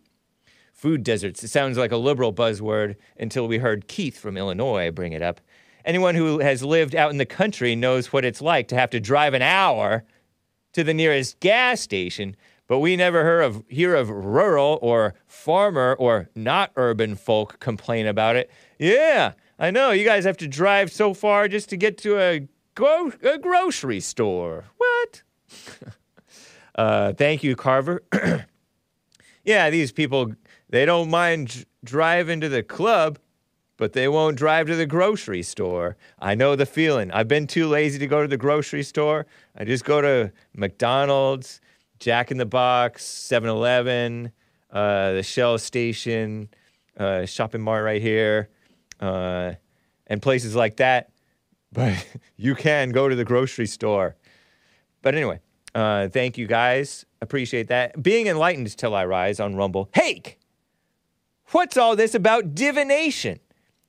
Food deserts. It sounds like a liberal buzzword until we heard Keith from Illinois bring it up. Anyone who has lived out in the country knows what it's like to have to drive an hour to the nearest gas station, but we never hear of, hear of rural or farmer or not urban folk complain about it. Yeah, I know. You guys have to drive so far just to get to a, gro- a grocery store. What? uh, thank you, Carver. yeah, these people, they don't mind driving to the club, but they won't drive to the grocery store. I know the feeling. I've been too lazy to go to the grocery store. I just go to McDonald's, Jack in the Box, 7 Eleven, uh, the Shell Station, uh, shopping mart right here, uh, and places like that. But you can go to the grocery store. But anyway, uh, thank you guys. Appreciate that. Being enlightened till I rise on Rumble. Hake! What's all this about divination?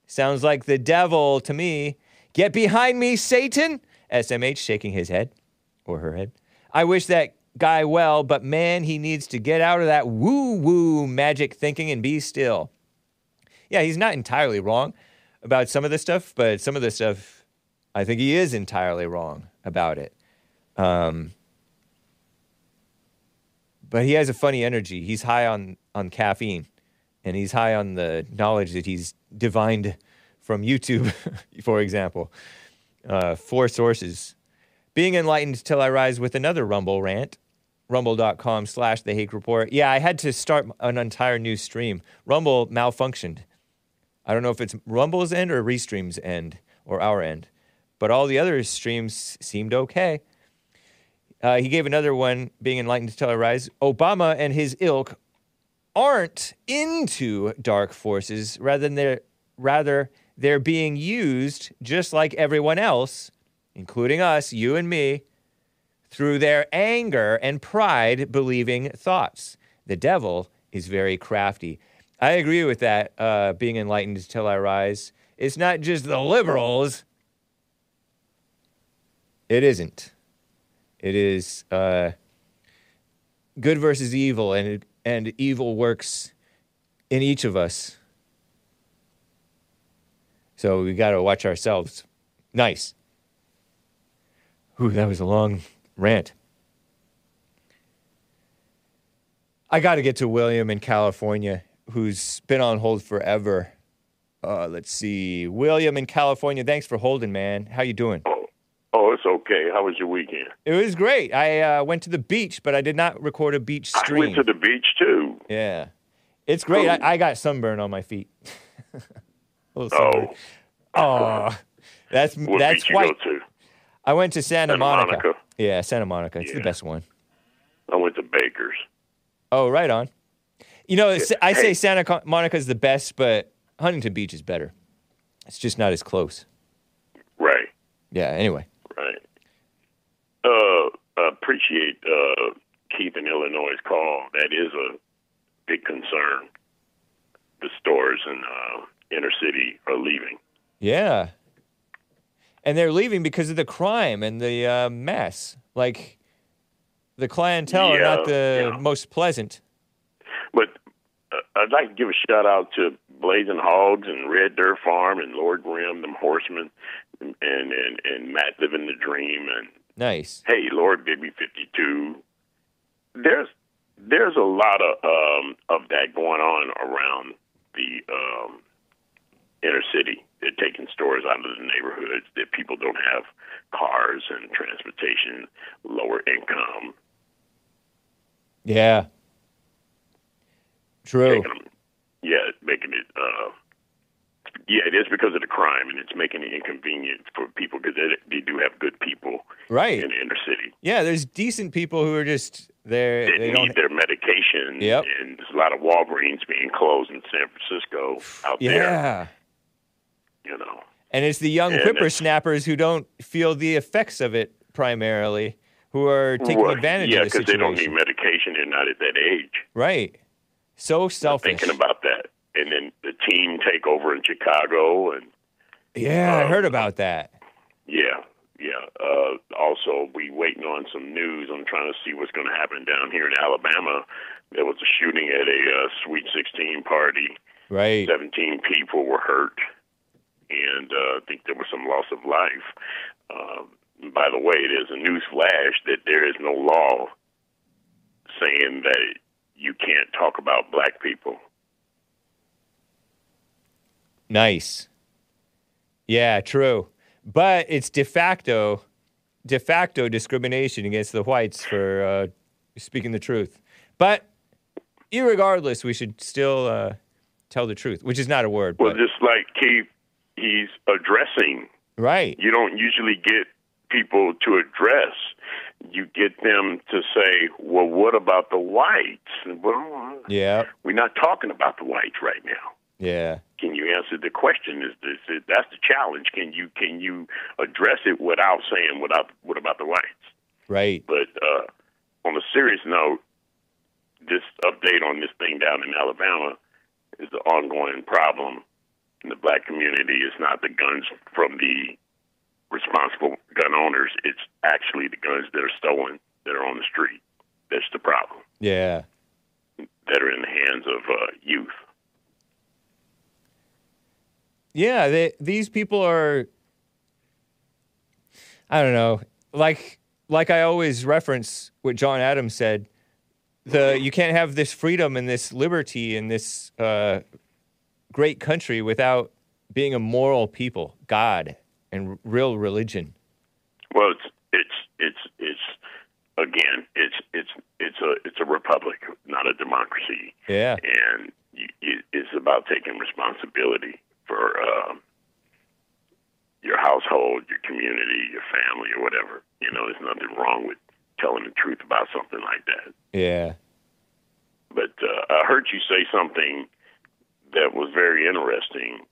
Sounds like the devil to me. Get behind me, Satan! SMH shaking his head or her head. I wish that guy well, but man, he needs to get out of that woo woo magic thinking and be still. Yeah, he's not entirely wrong about some of this stuff, but some of this stuff, I think he is entirely wrong about it. Um, but he has a funny energy. He's high on, on caffeine, and he's high on the knowledge that he's divined from YouTube, for example. Uh, four sources. Being enlightened till I rise with another Rumble rant. Rumble.com slash the Hake Report. Yeah, I had to start an entire new stream. Rumble malfunctioned. I don't know if it's Rumble's end or Restream's end or our end, but all the other streams seemed okay. Uh, he gave another one, being enlightened till I rise. Obama and his ilk aren't into dark forces, rather than they're rather they're being used just like everyone else, including us, you and me, through their anger and pride believing thoughts. The devil is very crafty. I agree with that, uh, being enlightened till I rise. It's not just the liberals. It isn't. It is uh, good versus evil, and, it, and evil works in each of us. So we got to watch ourselves. Nice. Ooh, that was a long rant. I got to get to William in California, who's been on hold forever. Uh, let's see, William in California. Thanks for holding, man. How you doing? Oh, it's okay. How was your weekend? It was great. I uh, went to the beach, but I did not record a beach stream. I went to the beach too. yeah, it's great. Cool. I, I got sunburn on my feet. Sunburn. Oh, that's What that's beach you go to? I went to Santa, Santa Monica. Monica. Yeah, Santa Monica. It's the best one. I went to Baker's. Oh, right on. You know, it's- I say Hey. Santa Monica is the best, but Huntington Beach is better. It's just not as close. Right, Yeah. Anyway. Right. Uh, appreciate uh, Keith in Illinois' call. That is a big concern. The stores in uh, inner city are leaving. Yeah. And they're leaving because of the crime and the uh, mess. Like the clientele are not Yeah, the most pleasant. But uh, I'd like to give a shout out to Blazing Hogs and Red Dirt Farm and Lord Grim, them horsemen, and and and Matt living the dream and Nice. hey Lord Baby fifty two. There's there's a lot of um of that going on around the um inner city. They're taking stores out of the neighborhoods that people don't have cars and transportation, lower income. Yeah. True. Making them, yeah, making it. Uh, yeah, it is because of the crime, and it's making it inconvenient for people because they, they do have good people Right. in the inner city. Yeah, there's decent people who are just They're, they need don't. their medication. Yep. And there's a lot of Walgreens being closed in San Francisco out there. Yeah. You know. And it's the young And whippersnappers who don't feel the effects of it primarily, who are taking Well, advantage yeah, of the because they don't need medication. They're not at that age. Right. So selfish. Thinking about that. And then the team take over in Chicago and Yeah, I Uh, heard about that. Yeah, yeah. Uh, also, we waiting on some news. I'm trying to see what's going to happen down here in Alabama. There was a shooting at a uh, Sweet 16 party. Right. 17 people were hurt, and uh, I think there was some loss of life. Um, by the way, there's a news flash that there is no law saying that you can't talk about black people. Nice. Yeah, true. But it's de facto, de facto discrimination against the whites for uh, speaking the truth. But irregardless, we should still uh, tell the truth, which is not a word. Well, But, just like Keith, he's addressing right. you don't usually get people to address. You get them to say, "Well, what about the whites?" Well, Yeah. we're not talking about the whites right now. Yeah. Can you answer the question? Is this is, that's the challenge? Can you can you address it without saying without what about the whites? Right. But uh, on a serious note, this update on this thing down in Alabama is the ongoing problem in the black community. It's not the guns from the responsible gun owners. It's actually the guns that are stolen that are on the street. That's the problem. Yeah. That are in the hands of uh, youth. Yeah, they, these people are. I don't know. Like, like I always reference what John Adams said. The you can't have this freedom and this liberty in this uh, great country without being a moral people, God and r- real religion. Well, it's it's it's it's again, it's it's it's a it's a republic, not a democracy. Yeah. and you, you, it's about taking responsibility for um, your household, your community, your family, or whatever. You know, there's nothing wrong with telling the truth about something like that. Yeah. But uh, I heard you say something that was very interesting.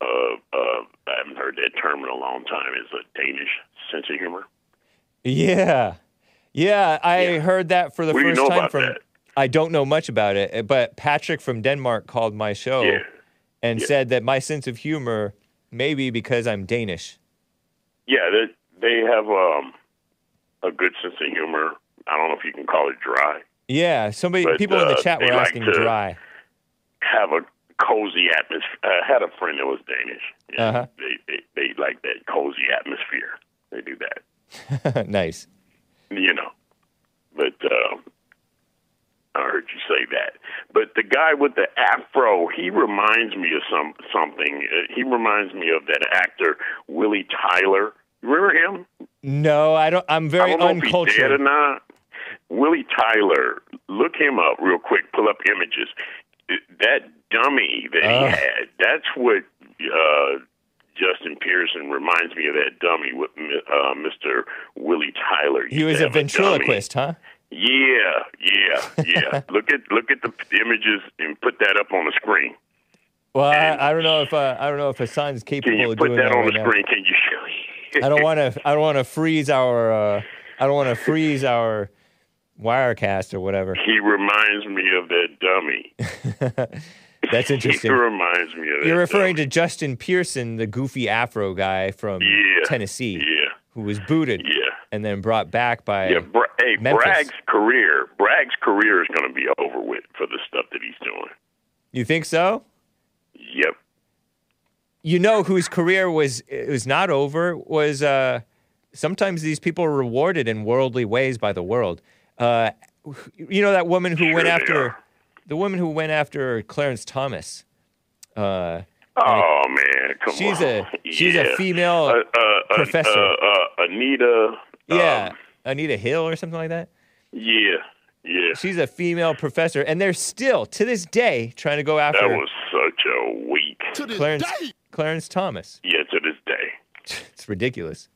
Uh, uh, I haven't heard that term in a long time. Is a Danish sense of humor. Yeah. Yeah, I heard that for the What do you first know time from that? I don't know much about it, but Patrick from Denmark called my show Yeah. and said that my sense of humor maybe because I'm Danish. Yeah, they they have um, a good sense of humor. I don't know if you can call it dry. Yeah, somebody But, people in the uh, chat were asking dry. Have a cozy atmosphere. I had a friend that was Danish. Yeah, Uh-huh. they, they they like that cozy atmosphere. They do that, nice. you know. But um, I heard you say that. But the guy with the afro, he reminds me of some something. Uh, he reminds me of that actor Willie Tyler. Remember him? No, I don't I'm very I don't know if he's dead or uncultured. not. Willie Tyler, look him up real quick. Pull up images. That dummy that he Oh. had, that's what uh, Justin Pearson reminds me of. That dummy with uh, Mr. Willie Tyler. He was a ventriloquist, huh? Yeah, yeah, yeah. look at look at the images and put that up on the screen. Well, I, I don't know if uh, I don't know if Hassan's Can capable you of put doing that that on right the now. screen? Can you show me? I don't want to. I don't want to freeze our. Uh, I don't want to freeze our Wirecast or whatever. He reminds me of that dummy. That's interesting. He reminds me of that. You're referring to Justin Pearson, the goofy Afro guy from Yeah, Tennessee, yeah. who was booted Yeah. and then brought back by. Yeah, Bra- hey, Memphis. Bragg's career, Bragg's career is going to be over with for the stuff that he's doing. You think so? Yep. You know whose career was was not over was. Uh, sometimes these people are rewarded in worldly ways by the world. Uh, you know that woman who went Sure they after are. the woman who went after Clarence Thomas. Uh, Oh man, come she's on. a she's a female Uh, uh, uh, professor. Uh, uh, Anita. yeah, um, Anita Hill or something like that. yeah. Yeah. She's a female professor, and they're still to this day trying to go after. That after was such a weak. Clarence Clarence Thomas. Yeah, to this day. It's ridiculous.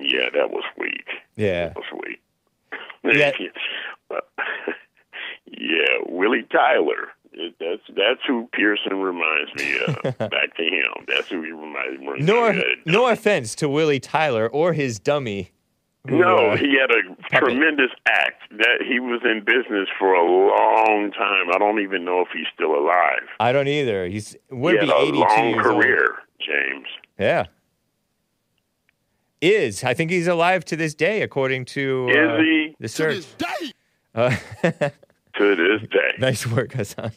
Yeah, that was weak. Yeah. That was weak. Yeah. yeah, Willie Tyler. That's that's who Pearson reminds me of. Back to him. That's who he reminds me. No, of. no offense to Willie Tyler or his dummy. who, No, uh, he had a tremendous act. That he was in business for a long time. I don't even know if he's still alive. I don't either. He's would he be had a 82 long years old. career, James. Yeah. Is I think he's alive to this day, according to Is uh, he? the search. Uh, To this day. nice work, Hassan.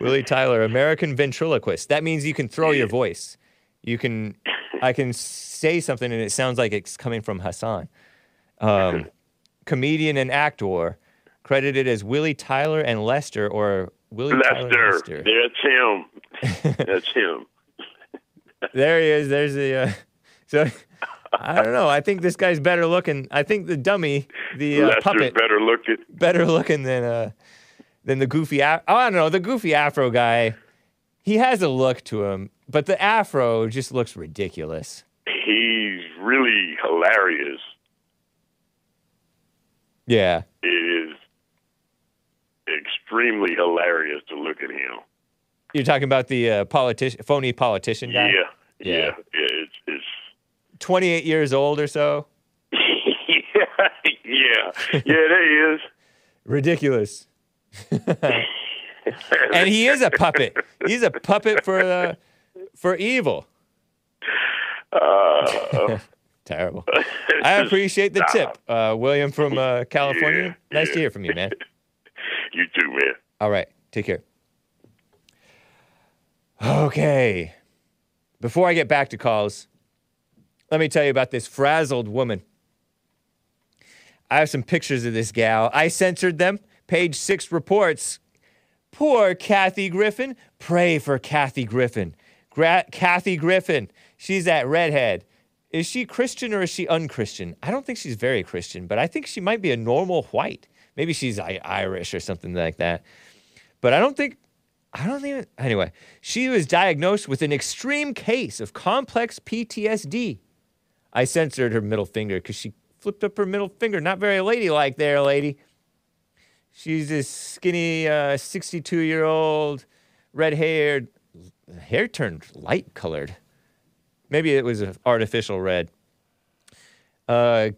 Willie Tyler, American ventriloquist. That means you can throw your voice. You can, I can say something and it sounds like it's coming from Hassan. Um, comedian and actor, credited as Willie Tyler and Lester or Willie Tyler Lester. Lester. That's him. That's him. There he is. There's the. Uh, so I don't know. I think this guy's better looking. I think the dummy, the uh, puppet, better looking. better looking than uh than the goofy. Af- oh, I don't know. The goofy Afro guy. He has a look to him, but the Afro just looks ridiculous. He's really hilarious. Yeah. It is extremely hilarious to look at him. You're talking about the uh, politician, phony politician guy. Yeah, Yeah. yeah, yeah. It's, it's 28 years old or so. yeah, yeah, yeah. There he is. Ridiculous. and he is a puppet. He's a puppet for uh, for evil. Uh, Terrible. I appreciate the tip, uh, William from uh, California. nice to hear from you, man. you too, man. All right, take care. Okay. Before I get back to calls, let me tell you about this frazzled woman. I have some pictures of this gal. I censored them. Page six reports. Poor Kathy Griffin. Pray for Kathy Griffin. Gra- Kathy Griffin. She's that redhead. Is she Christian or is she unchristian? I don't think she's very Christian, but I think she might be a normal white. Maybe she's I- Irish or something like that. But I don't think I don't even. Anyway, she was diagnosed with an extreme case of complex PTSD. I censored her middle finger because she flipped up her middle finger. Not very ladylike there, lady. She's this skinny, 62 year old, red haired, hair turned light colored. Maybe it was artificial red. Uh,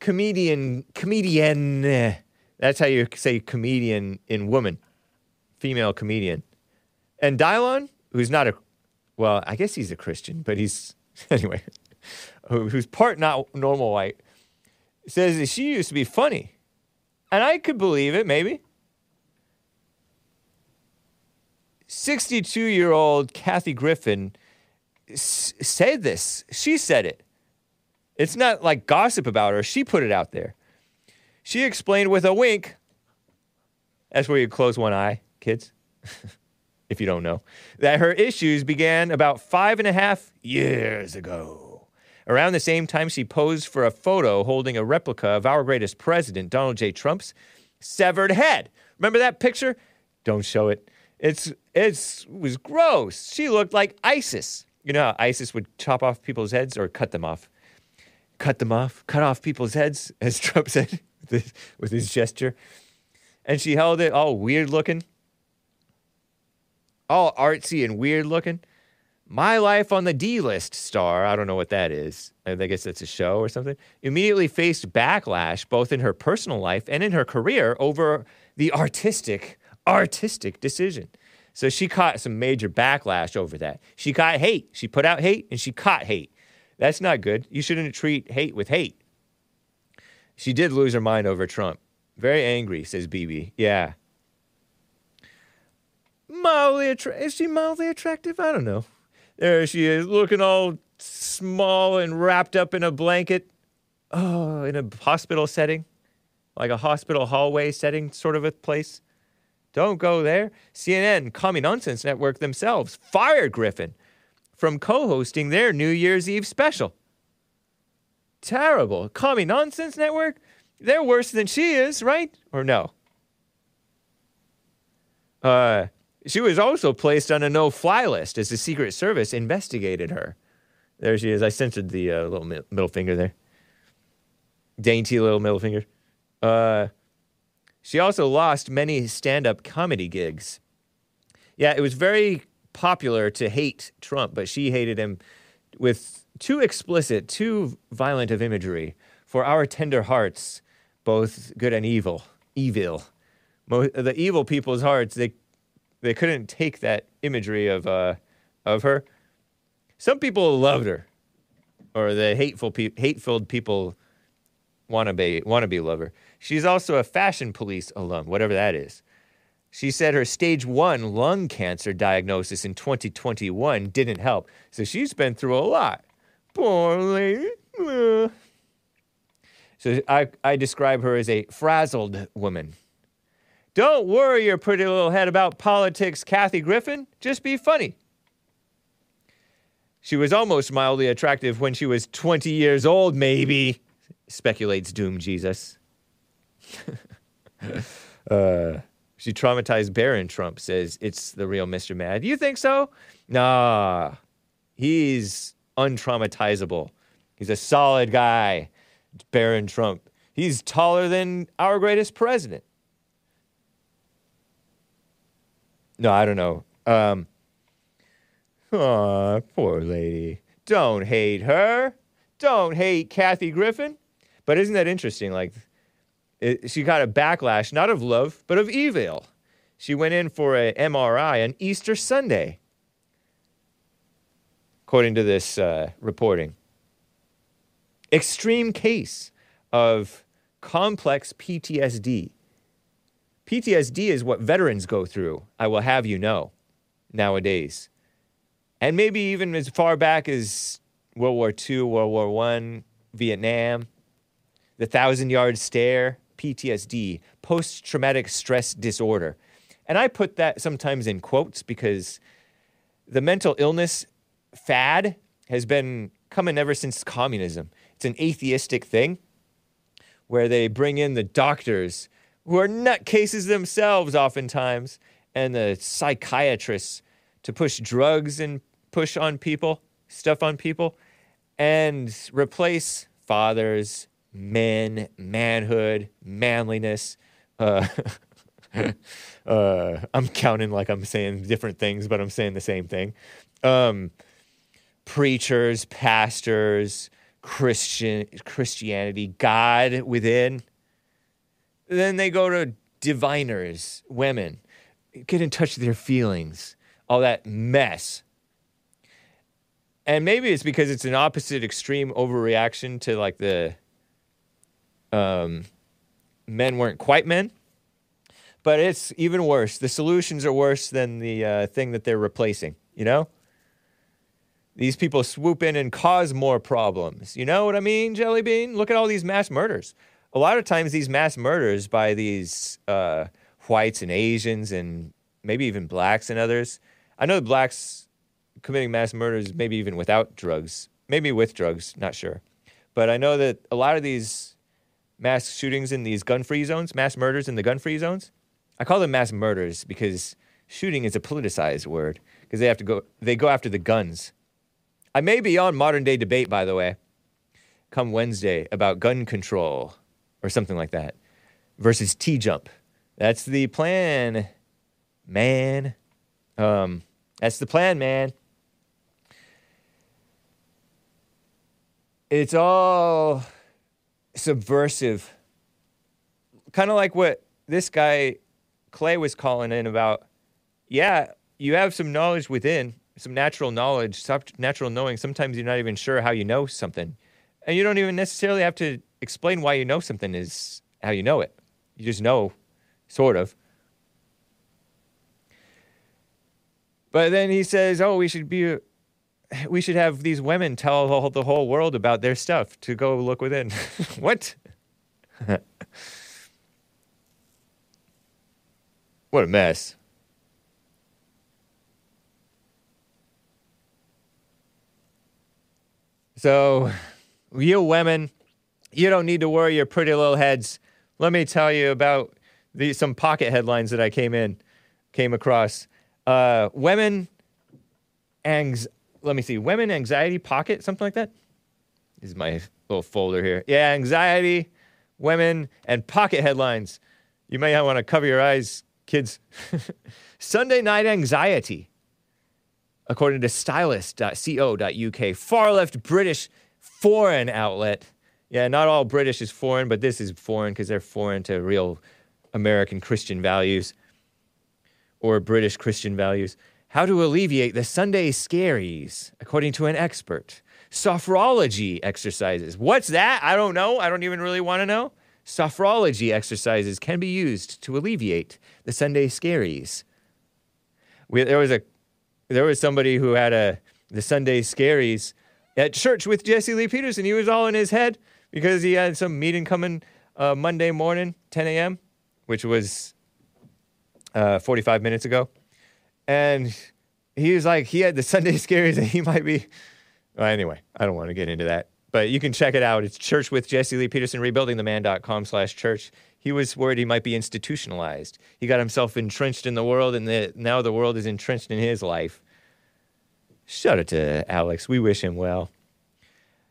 comedian, comedian. That's how you say comedian in woman female comedian. And Dylon, who's not a, well, I guess he's a Christian, but he's, anyway, who's part not normal white, says that she used to be funny. And I could believe it, maybe. 62 year old Kathy Griffin s- said this. She said it. It's not like gossip about her. She put it out there. She explained with a wink. That's where you close one eye, kids, if you don't know, that her issues began about five and a half years ago. Around the same time, she posed for a photo holding a replica of our greatest president, Donald J. Trump's severed head. Remember that picture? Don't show it. It's it's it was gross. She looked like ISIS. You know how ISIS would chop off people's heads or cut them off. Cut them off, cut off people's heads, as Trump said with his, with his gesture. And she held it all weird looking, all artsy and weird looking. My Life on the D List star, I don't know what that is. I guess that's a show or something, immediately faced backlash both in her personal life and in her career over the artistic, artistic decision. So she caught some major backlash over that. She caught hate. She put out hate and she caught hate. That's not good. You shouldn't treat hate with hate. She did lose her mind over Trump. Very angry, says BB. Yeah. Mildly attra- is she mildly attractive? I don't know. There she is, looking all small and wrapped up in a blanket. Oh, in a hospital setting, like a hospital hallway setting, sort of a place. Don't go there. CNN, Commie Nonsense Network themselves fired Griffin from co hosting their New Year's Eve special. Terrible. Commie Nonsense Network? They're worse than she is, right? Or no? Uh, she was also placed on a no fly list as the Secret Service investigated her. There she is. I censored the uh, little mi- middle finger there. Dainty little middle finger. Uh, She also lost many stand up comedy gigs. Yeah, it was very popular to hate Trump, but she hated him with too explicit, too violent of imagery for our tender hearts, both good and evil. Evil. Mo- the evil people's hearts, they, they couldn't take that imagery of, uh, of her. Some people loved her, or the hateful, pe- hate-filled people wannabe wannabe lover. She's also a fashion police alum, whatever that is. She said her stage one lung cancer diagnosis in 2021 didn't help, so she's been through a lot. Poor lady. So I, I describe her as a frazzled woman. Don't worry your pretty little head about politics, Kathy Griffin. Just be funny. She was almost mildly attractive when she was 20 years old, maybe, speculates Doom Jesus. uh, she traumatized Barron Trump, says it's the real Mr. Mad. You think so? Nah. He's untraumatizable. He's a solid guy, Barron Trump. He's taller than our greatest president. No, I don't know. Um, poor lady. Don't hate her. Don't hate Kathy Griffin. But isn't that interesting? Like, it, she got a backlash, not of love, but of evil. She went in for a MRI on Easter Sunday, according to this uh, reporting. Extreme case of complex PTSD. PTSD is what veterans go through, I will have you know, nowadays. And maybe even as far back as World War II, World War I, Vietnam, the thousand yard stare, PTSD, post traumatic stress disorder. And I put that sometimes in quotes because the mental illness fad has been coming ever since communism. It's an atheistic thing where they bring in the doctors who are nutcases themselves, oftentimes, and the psychiatrists to push drugs and push on people, stuff on people, and replace fathers, men, manhood, manliness. Uh, uh, I'm counting like I'm saying different things, but I'm saying the same thing. Um, preachers, pastors, Christian Christianity, God within. Then they go to diviners, women, get in touch with their feelings, all that mess. And maybe it's because it's an opposite extreme overreaction to like the um, men weren't quite men. But it's even worse. The solutions are worse than the uh, thing that they're replacing, you know? These people swoop in and cause more problems. You know what I mean, Jelly Bean? Look at all these mass murders. A lot of times, these mass murders by these uh, whites and Asians and maybe even blacks and others. I know the blacks committing mass murders, maybe even without drugs, maybe with drugs, not sure. But I know that a lot of these mass shootings in these gun free zones, mass murders in the gun free zones, I call them mass murders because shooting is a politicized word because they have to go, they go after the guns. I may be on modern day debate, by the way, come Wednesday about gun control or something like that versus T jump. That's the plan, man. Um, that's the plan, man. It's all subversive. Kind of like what this guy, Clay, was calling in about. Yeah, you have some knowledge within, some natural knowledge, natural knowing. Sometimes you're not even sure how you know something. And you don't even necessarily have to explain why you know something is how you know it. You just know, sort of. But then he says, "Oh, we should be, we should have these women tell the whole, the whole world about their stuff to go look within." what? what a mess. So, you women, you don't need to worry your pretty little heads. Let me tell you about the, some pocket headlines that I came in, came across. Uh, women, anx- let me see, women anxiety pocket, something like that. This is my little folder here. Yeah, anxiety, women, and pocket headlines. You may not want to cover your eyes, kids. Sunday night anxiety, according to stylist.co.uk, far left British foreign outlet. Yeah, not all British is foreign, but this is foreign because they're foreign to real American Christian values or British Christian values. How to alleviate the Sunday scaries, according to an expert. Sophrology exercises. What's that? I don't know. I don't even really want to know. Sophrology exercises can be used to alleviate the Sunday scaries. We, there was a there was somebody who had a the Sunday scaries at church with Jesse Lee Peterson. He was all in his head because he had some meeting coming uh, Monday morning, 10 a.m., which was uh, 45 minutes ago. And he was like, he had the Sunday scaries and he might be. Well, anyway, I don't want to get into that. But you can check it out. It's Church with Jesse Lee Peterson, rebuildingtheman.com slash church. He was worried he might be institutionalized. He got himself entrenched in the world, and the, now the world is entrenched in his life. Shout out to Alex. We wish him well.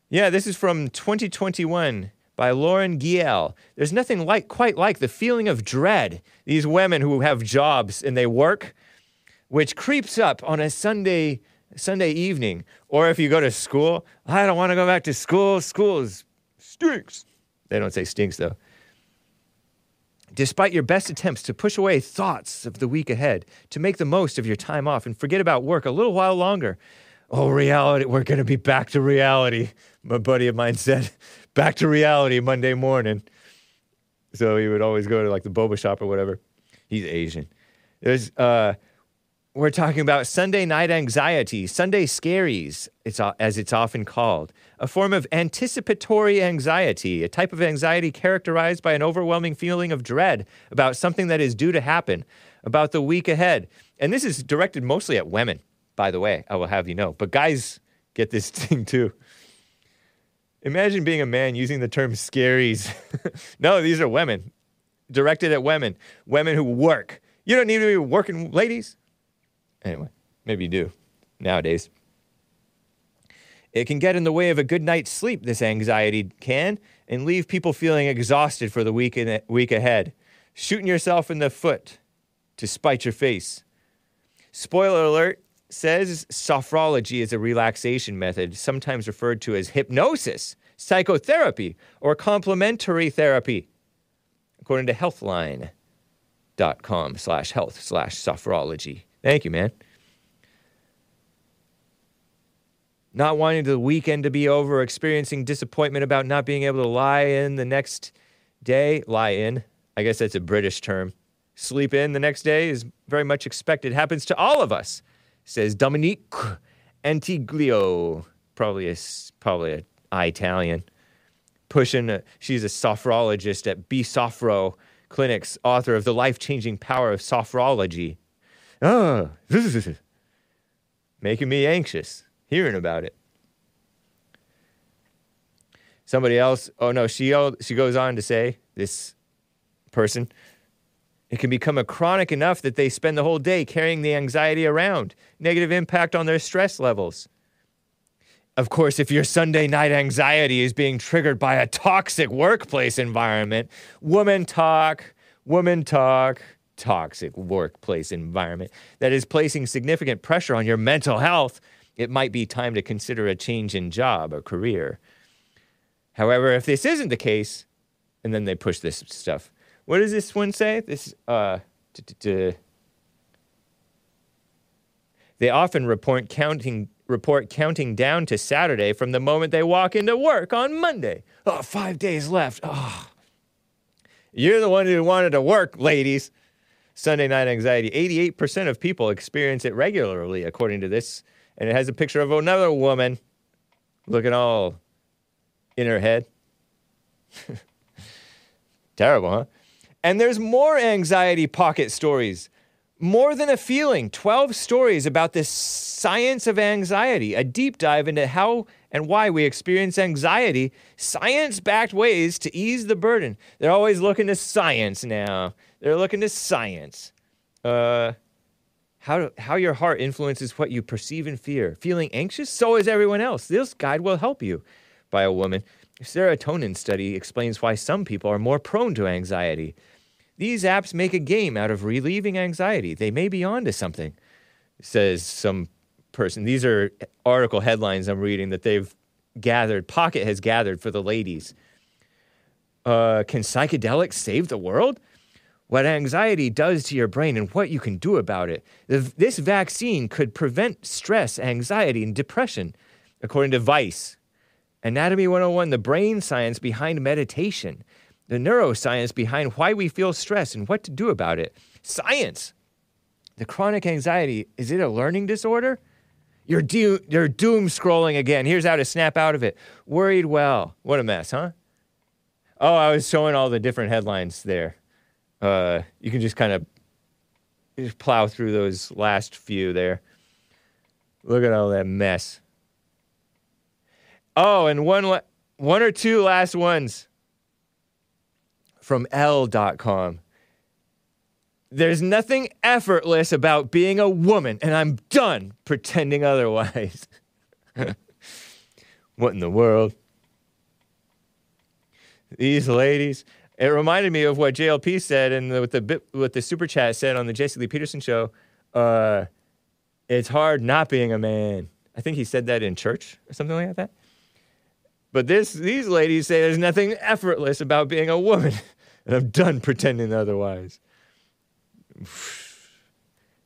Yeah, this is from 2021 by Lauren Geall. There's nothing like quite like the feeling of dread. These women who have jobs and they work, which creeps up on a Sunday Sunday evening, or if you go to school. I don't want to go back to school. School is stinks. They don't say stinks though. Despite your best attempts to push away thoughts of the week ahead, to make the most of your time off and forget about work a little while longer. Oh, reality, we're going to be back to reality, my buddy of mine said. Back to reality Monday morning. So he would always go to like the boba shop or whatever. He's Asian. There's, uh, we're talking about Sunday night anxiety, Sunday scaries, it's, as it's often called, a form of anticipatory anxiety, a type of anxiety characterized by an overwhelming feeling of dread about something that is due to happen, about the week ahead. And this is directed mostly at women, by the way, I will have you know. But guys get this thing too. Imagine being a man using the term scaries. no, these are women, directed at women, women who work. You don't need to be working, ladies. Anyway, maybe you do nowadays. It can get in the way of a good night's sleep, this anxiety can, and leave people feeling exhausted for the week, in, week ahead, shooting yourself in the foot to spite your face. Spoiler alert says sophrology is a relaxation method, sometimes referred to as hypnosis, psychotherapy, or complementary therapy, according to healthline.com slash health slash sophrology. Thank you, man. Not wanting the weekend to be over, experiencing disappointment about not being able to lie in the next day. Lie in. I guess that's a British term. Sleep in the next day is very much expected. Happens to all of us, says Dominique Antiglio. Probably a, probably a Italian. Pushing, a, she's a sophrologist at B Sophro Clinics, author of The Life Changing Power of Sophrology. Oh, making me anxious hearing about it. Somebody else, oh no, she, uh, she goes on to say, this person, it can become a chronic enough that they spend the whole day carrying the anxiety around, negative impact on their stress levels. Of course, if your Sunday night anxiety is being triggered by a toxic workplace environment, woman talk, woman talk, toxic workplace environment that is placing significant pressure on your mental health, it might be time to consider a change in job or career. However, if this isn't the case, and then they push this stuff. What does this one say? This, uh, they often report counting report counting down to Saturday from the moment they walk into work on Monday. Oh, five days left. Oh. You're the one who wanted to work, ladies. Sunday night anxiety. 88% of people experience it regularly, according to this. And it has a picture of another woman looking all in her head. Terrible, huh? And there's more anxiety pocket stories. More than a feeling. 12 stories about the science of anxiety. A deep dive into how and why we experience anxiety. Science backed ways to ease the burden. They're always looking to science now. They're looking to science. Uh, how, how your heart influences what you perceive and fear. Feeling anxious? So is everyone else. This guide will help you. By a woman. Serotonin study explains why some people are more prone to anxiety. These apps make a game out of relieving anxiety. They may be onto something, says some person. These are article headlines I'm reading that they've gathered, Pocket has gathered for the ladies. Uh, can psychedelics save the world? What anxiety does to your brain and what you can do about it. This vaccine could prevent stress, anxiety, and depression, according to Vice. Anatomy 101, the brain science behind meditation, the neuroscience behind why we feel stress and what to do about it. Science. The chronic anxiety, is it a learning disorder? You're, do- you're doom scrolling again. Here's how to snap out of it. Worried well. What a mess, huh? Oh, I was showing all the different headlines there. Uh, you can just kind of plow through those last few there. Look at all that mess. Oh, and one, la- one or two last ones from Elle.com. There's nothing effortless about being a woman, and I'm done pretending otherwise. what in the world? These ladies. It reminded me of what JLP said and what the what the super chat said on the Jesse Lee Peterson show. Uh, it's hard not being a man. I think he said that in church or something like that. But this these ladies say there's nothing effortless about being a woman, and I'm done pretending otherwise.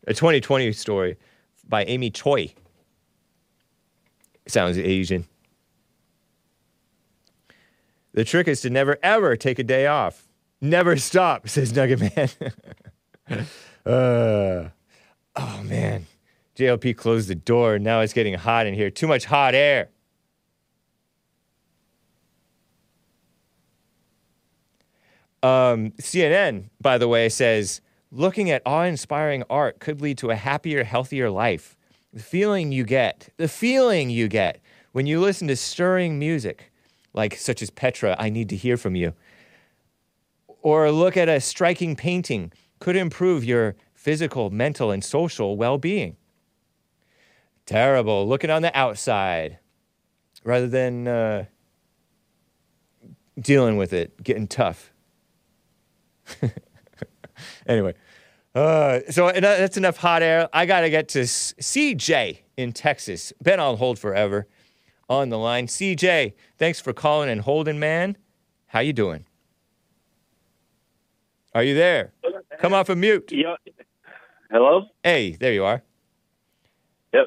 A 2020 story by Amy Choi. Sounds Asian. The trick is to never ever take a day off. Never stop, says Nugget Man. uh, oh man. JLP closed the door. Now it's getting hot in here. Too much hot air. Um, CNN, by the way, says looking at awe inspiring art could lead to a happier, healthier life. The feeling you get, the feeling you get when you listen to stirring music, like such as Petra, I Need to Hear From You, or look at a striking painting, could improve your physical, mental, and social well being. Terrible. Looking on the outside rather than uh, dealing with it, getting tough. anyway, uh, so that's enough hot air. I got to get to CJ in Texas. Been on hold forever. On the line, CJ. Thanks for calling and holding, man. How you doing? Are you there? Come off of mute. Yeah. Hello? Hey, there you are. Yep.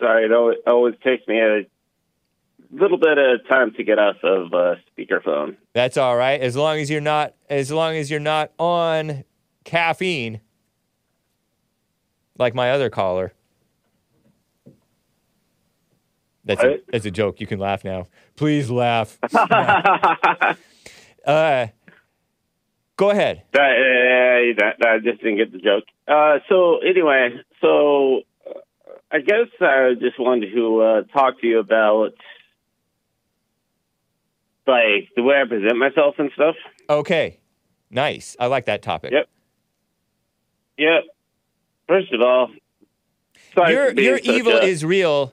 Sorry, it always, always takes me a little bit of time to get off of uh, speakerphone. That's all right. As long as you're not as long as you're not on caffeine like my other caller. That's a, that's a joke. You can laugh now. Please laugh. uh, go ahead. That, uh, I just didn't get the joke. Uh, so anyway, so uh, I guess I just wanted to uh, talk to you about like the way I present myself and stuff. Okay. Nice. I like that topic. Yep. Yep. First of all, sorry Your your evil a- is real.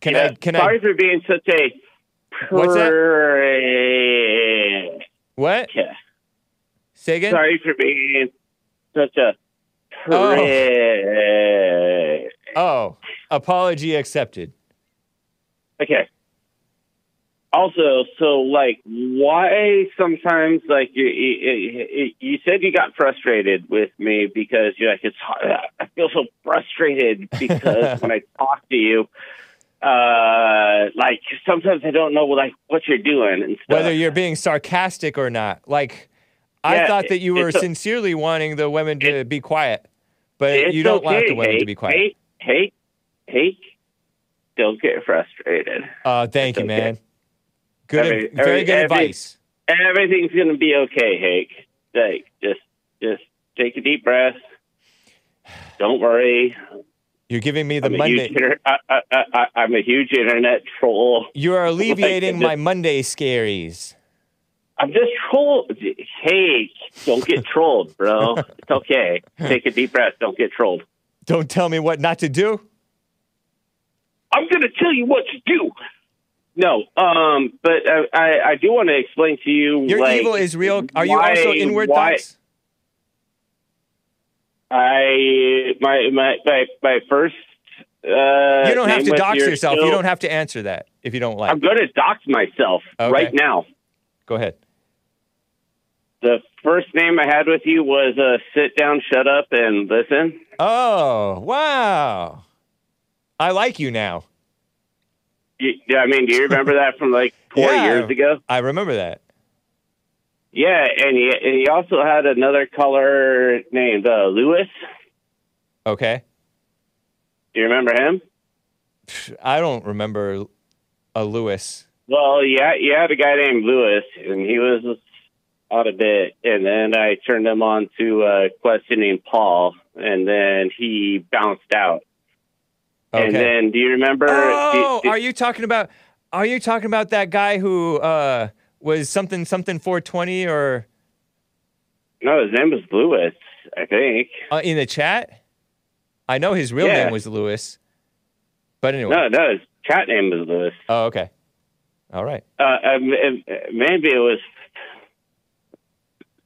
Can Yeah, I can sorry I for being such a What's that? prick. What? Yeah. Say again? Sorry for being such a Oh. Oh, apology accepted. Okay. Also, so like, why sometimes like you, you you said you got frustrated with me because you're like it's I feel so frustrated because when I talk to you, uh, like sometimes I don't know like what you're doing and stuff. Whether you're being sarcastic or not. Like I Yeah, thought that you were it's a- sincerely wanting the women to be quiet, but you don't want the women to Hank. be quiet. Hey, hey, hey, don't get frustrated. Uh, thank you, okay. man. Good, Every- very every- good every- advice. Everything's gonna be okay, Hank. Like, just, just take a deep breath. Don't worry. You're giving me the I'm Monday. huge I, I, I, I'm a huge internet troll. You are alleviating Like, my Monday scaries. I'm just troll. Hey, don't get trolled, bro. it's okay. Take a deep breath. Don't get trolled. Don't tell me what not to do. I'm gonna tell you what to do. No, um, but I, I, I do want to explain to you. Your like, evil is real. Are you also inward why- thoughts? I my my my, my first. Uh, you don't have to dox your yourself. show- You don't have to answer that if you don't like. I'm going to dox myself Okay. right now. Go ahead. The first name I had with you was uh, sit down, shut up, and listen. Oh, wow. I like you now. Yeah, I mean, do you remember that from like four Yeah. years ago? I remember that. Yeah, and he and he also had another color named uh, Lewis. Okay. Do you remember him? I don't remember a Lewis. Well, yeah, you had a guy named Lewis, and he was out a bit, and then I turned him on to uh, questioning Paul, and then he bounced out. And then, do you remember? Oh, do- do- are you talking about? Are you talking about that guy who uh, was something something 420 or no, his name was Lewis, I think. uh, in the chat? I know his real Yeah. name was Lewis, but anyway. No, no, his cat name was Lewis. Oh, okay. All right. Uh, um, uh, maybe it was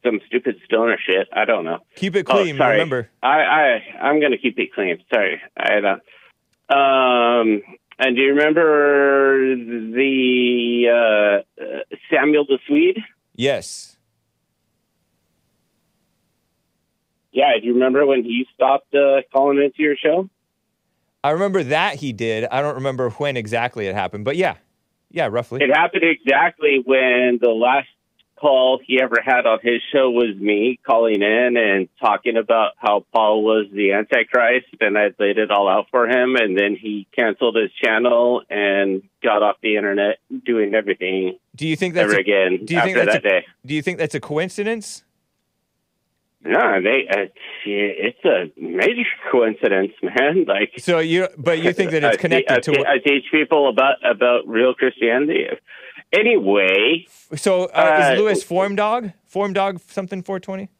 some stupid stoner shit. I don't know. Keep it Oh, clean. sorry. remember. I, I I'm gonna keep it clean. Sorry, I don't. Um, and do you remember the uh, Samuel the Swede? Yes. Yeah, do you remember when he stopped uh, calling into your show? I remember that he did. I don't remember when exactly it happened, but yeah, yeah, roughly. It happened exactly when the last call he ever had on his show was me calling in and talking about how Paul was the Antichrist, and I laid it all out for him, and then he canceled his channel and got off the internet, doing everything Do you think that's ever a, again do you after think that's that day. a, Do you think that's a coincidence? No, they. Uh, it's a major coincidence, man. Like, So you, but you think that it's connected I, to te- what? I teach people about about real Christianity. Anyway, So uh, uh, is Lewis form dog? Form dog something 420?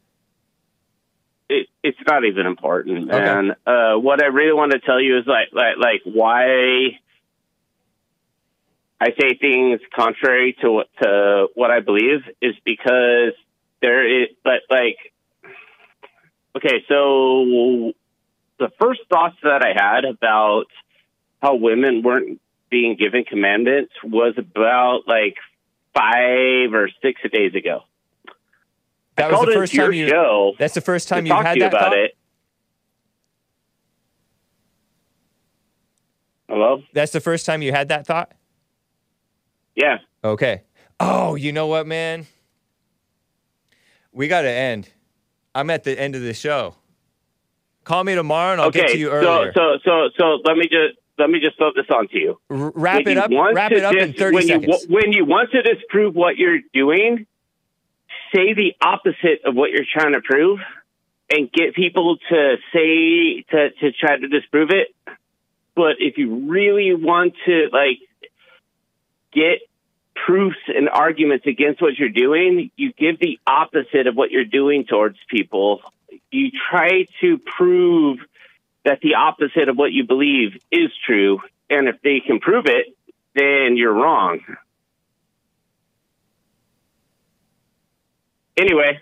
it, it's not even important, man. Uh, what I really want to tell you is like, like, like why I say things contrary to what to what I believe is because there is, but like, okay, so the first thoughts that I had about how women weren't being given commandments was about like five or six days ago. That I was the first time you. show That's the first time you had to you that about thought. it. Hello? That's the first time you had that thought. Yeah. Okay. Oh, you know what, man? We got to end. I'm at the end of the show. Call me tomorrow and I'll okay. get to you earlier. so so so so let me just let me just throw this on to you. R- wrap When it you up. Wrap it up in 30 when seconds. You, when you want to disprove what you're doing, say the opposite of what you're trying to prove, and get people to say to to try to disprove it. But if you really want to like get proofs and arguments against what you're doing, you give the opposite of what you're doing towards people. You try to prove that the opposite of what you believe is true, and if they can prove it, then you're wrong. Anyway,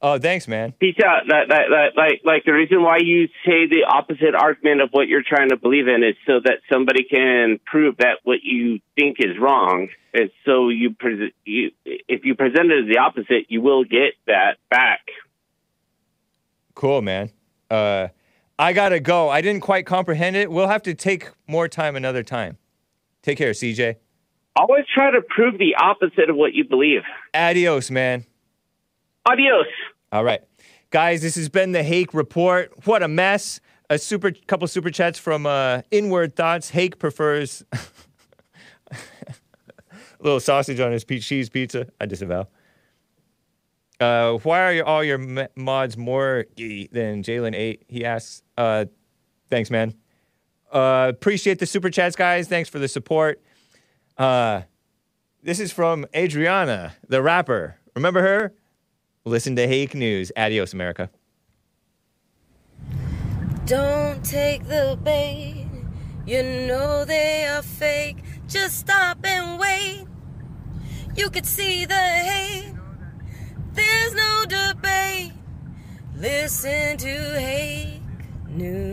oh, thanks, man. peace out. That, that, that, like, like the reason why you say the opposite argument of what you're trying to believe in is so that somebody can prove that what you think is wrong. And so you, pres you if you present it as the opposite, you will get that back. Cool, man. Uh, I got to go. I didn't quite comprehend it. We'll have to take more time another time. Take care, CJ. Always try to prove the opposite of what you believe. Adios, man. Adios. All right. Guys, this has been the Hake Report. What a mess. A super couple super chats from uh, Inward Thoughts. Hake prefers a little sausage on his cheese pizza. I disavow. Uh, why are all your mods more than Jalen 8? He asks. Uh, thanks, man. Uh, appreciate the super chats, guys. Thanks for the support. Uh, this is from Adriana, the rapper. Remember her? Listen to Hake News. Adios, America. Don't take the bait. You know they are fake. Just stop and wait. You could see the hate. There's no debate. Listen to hate news.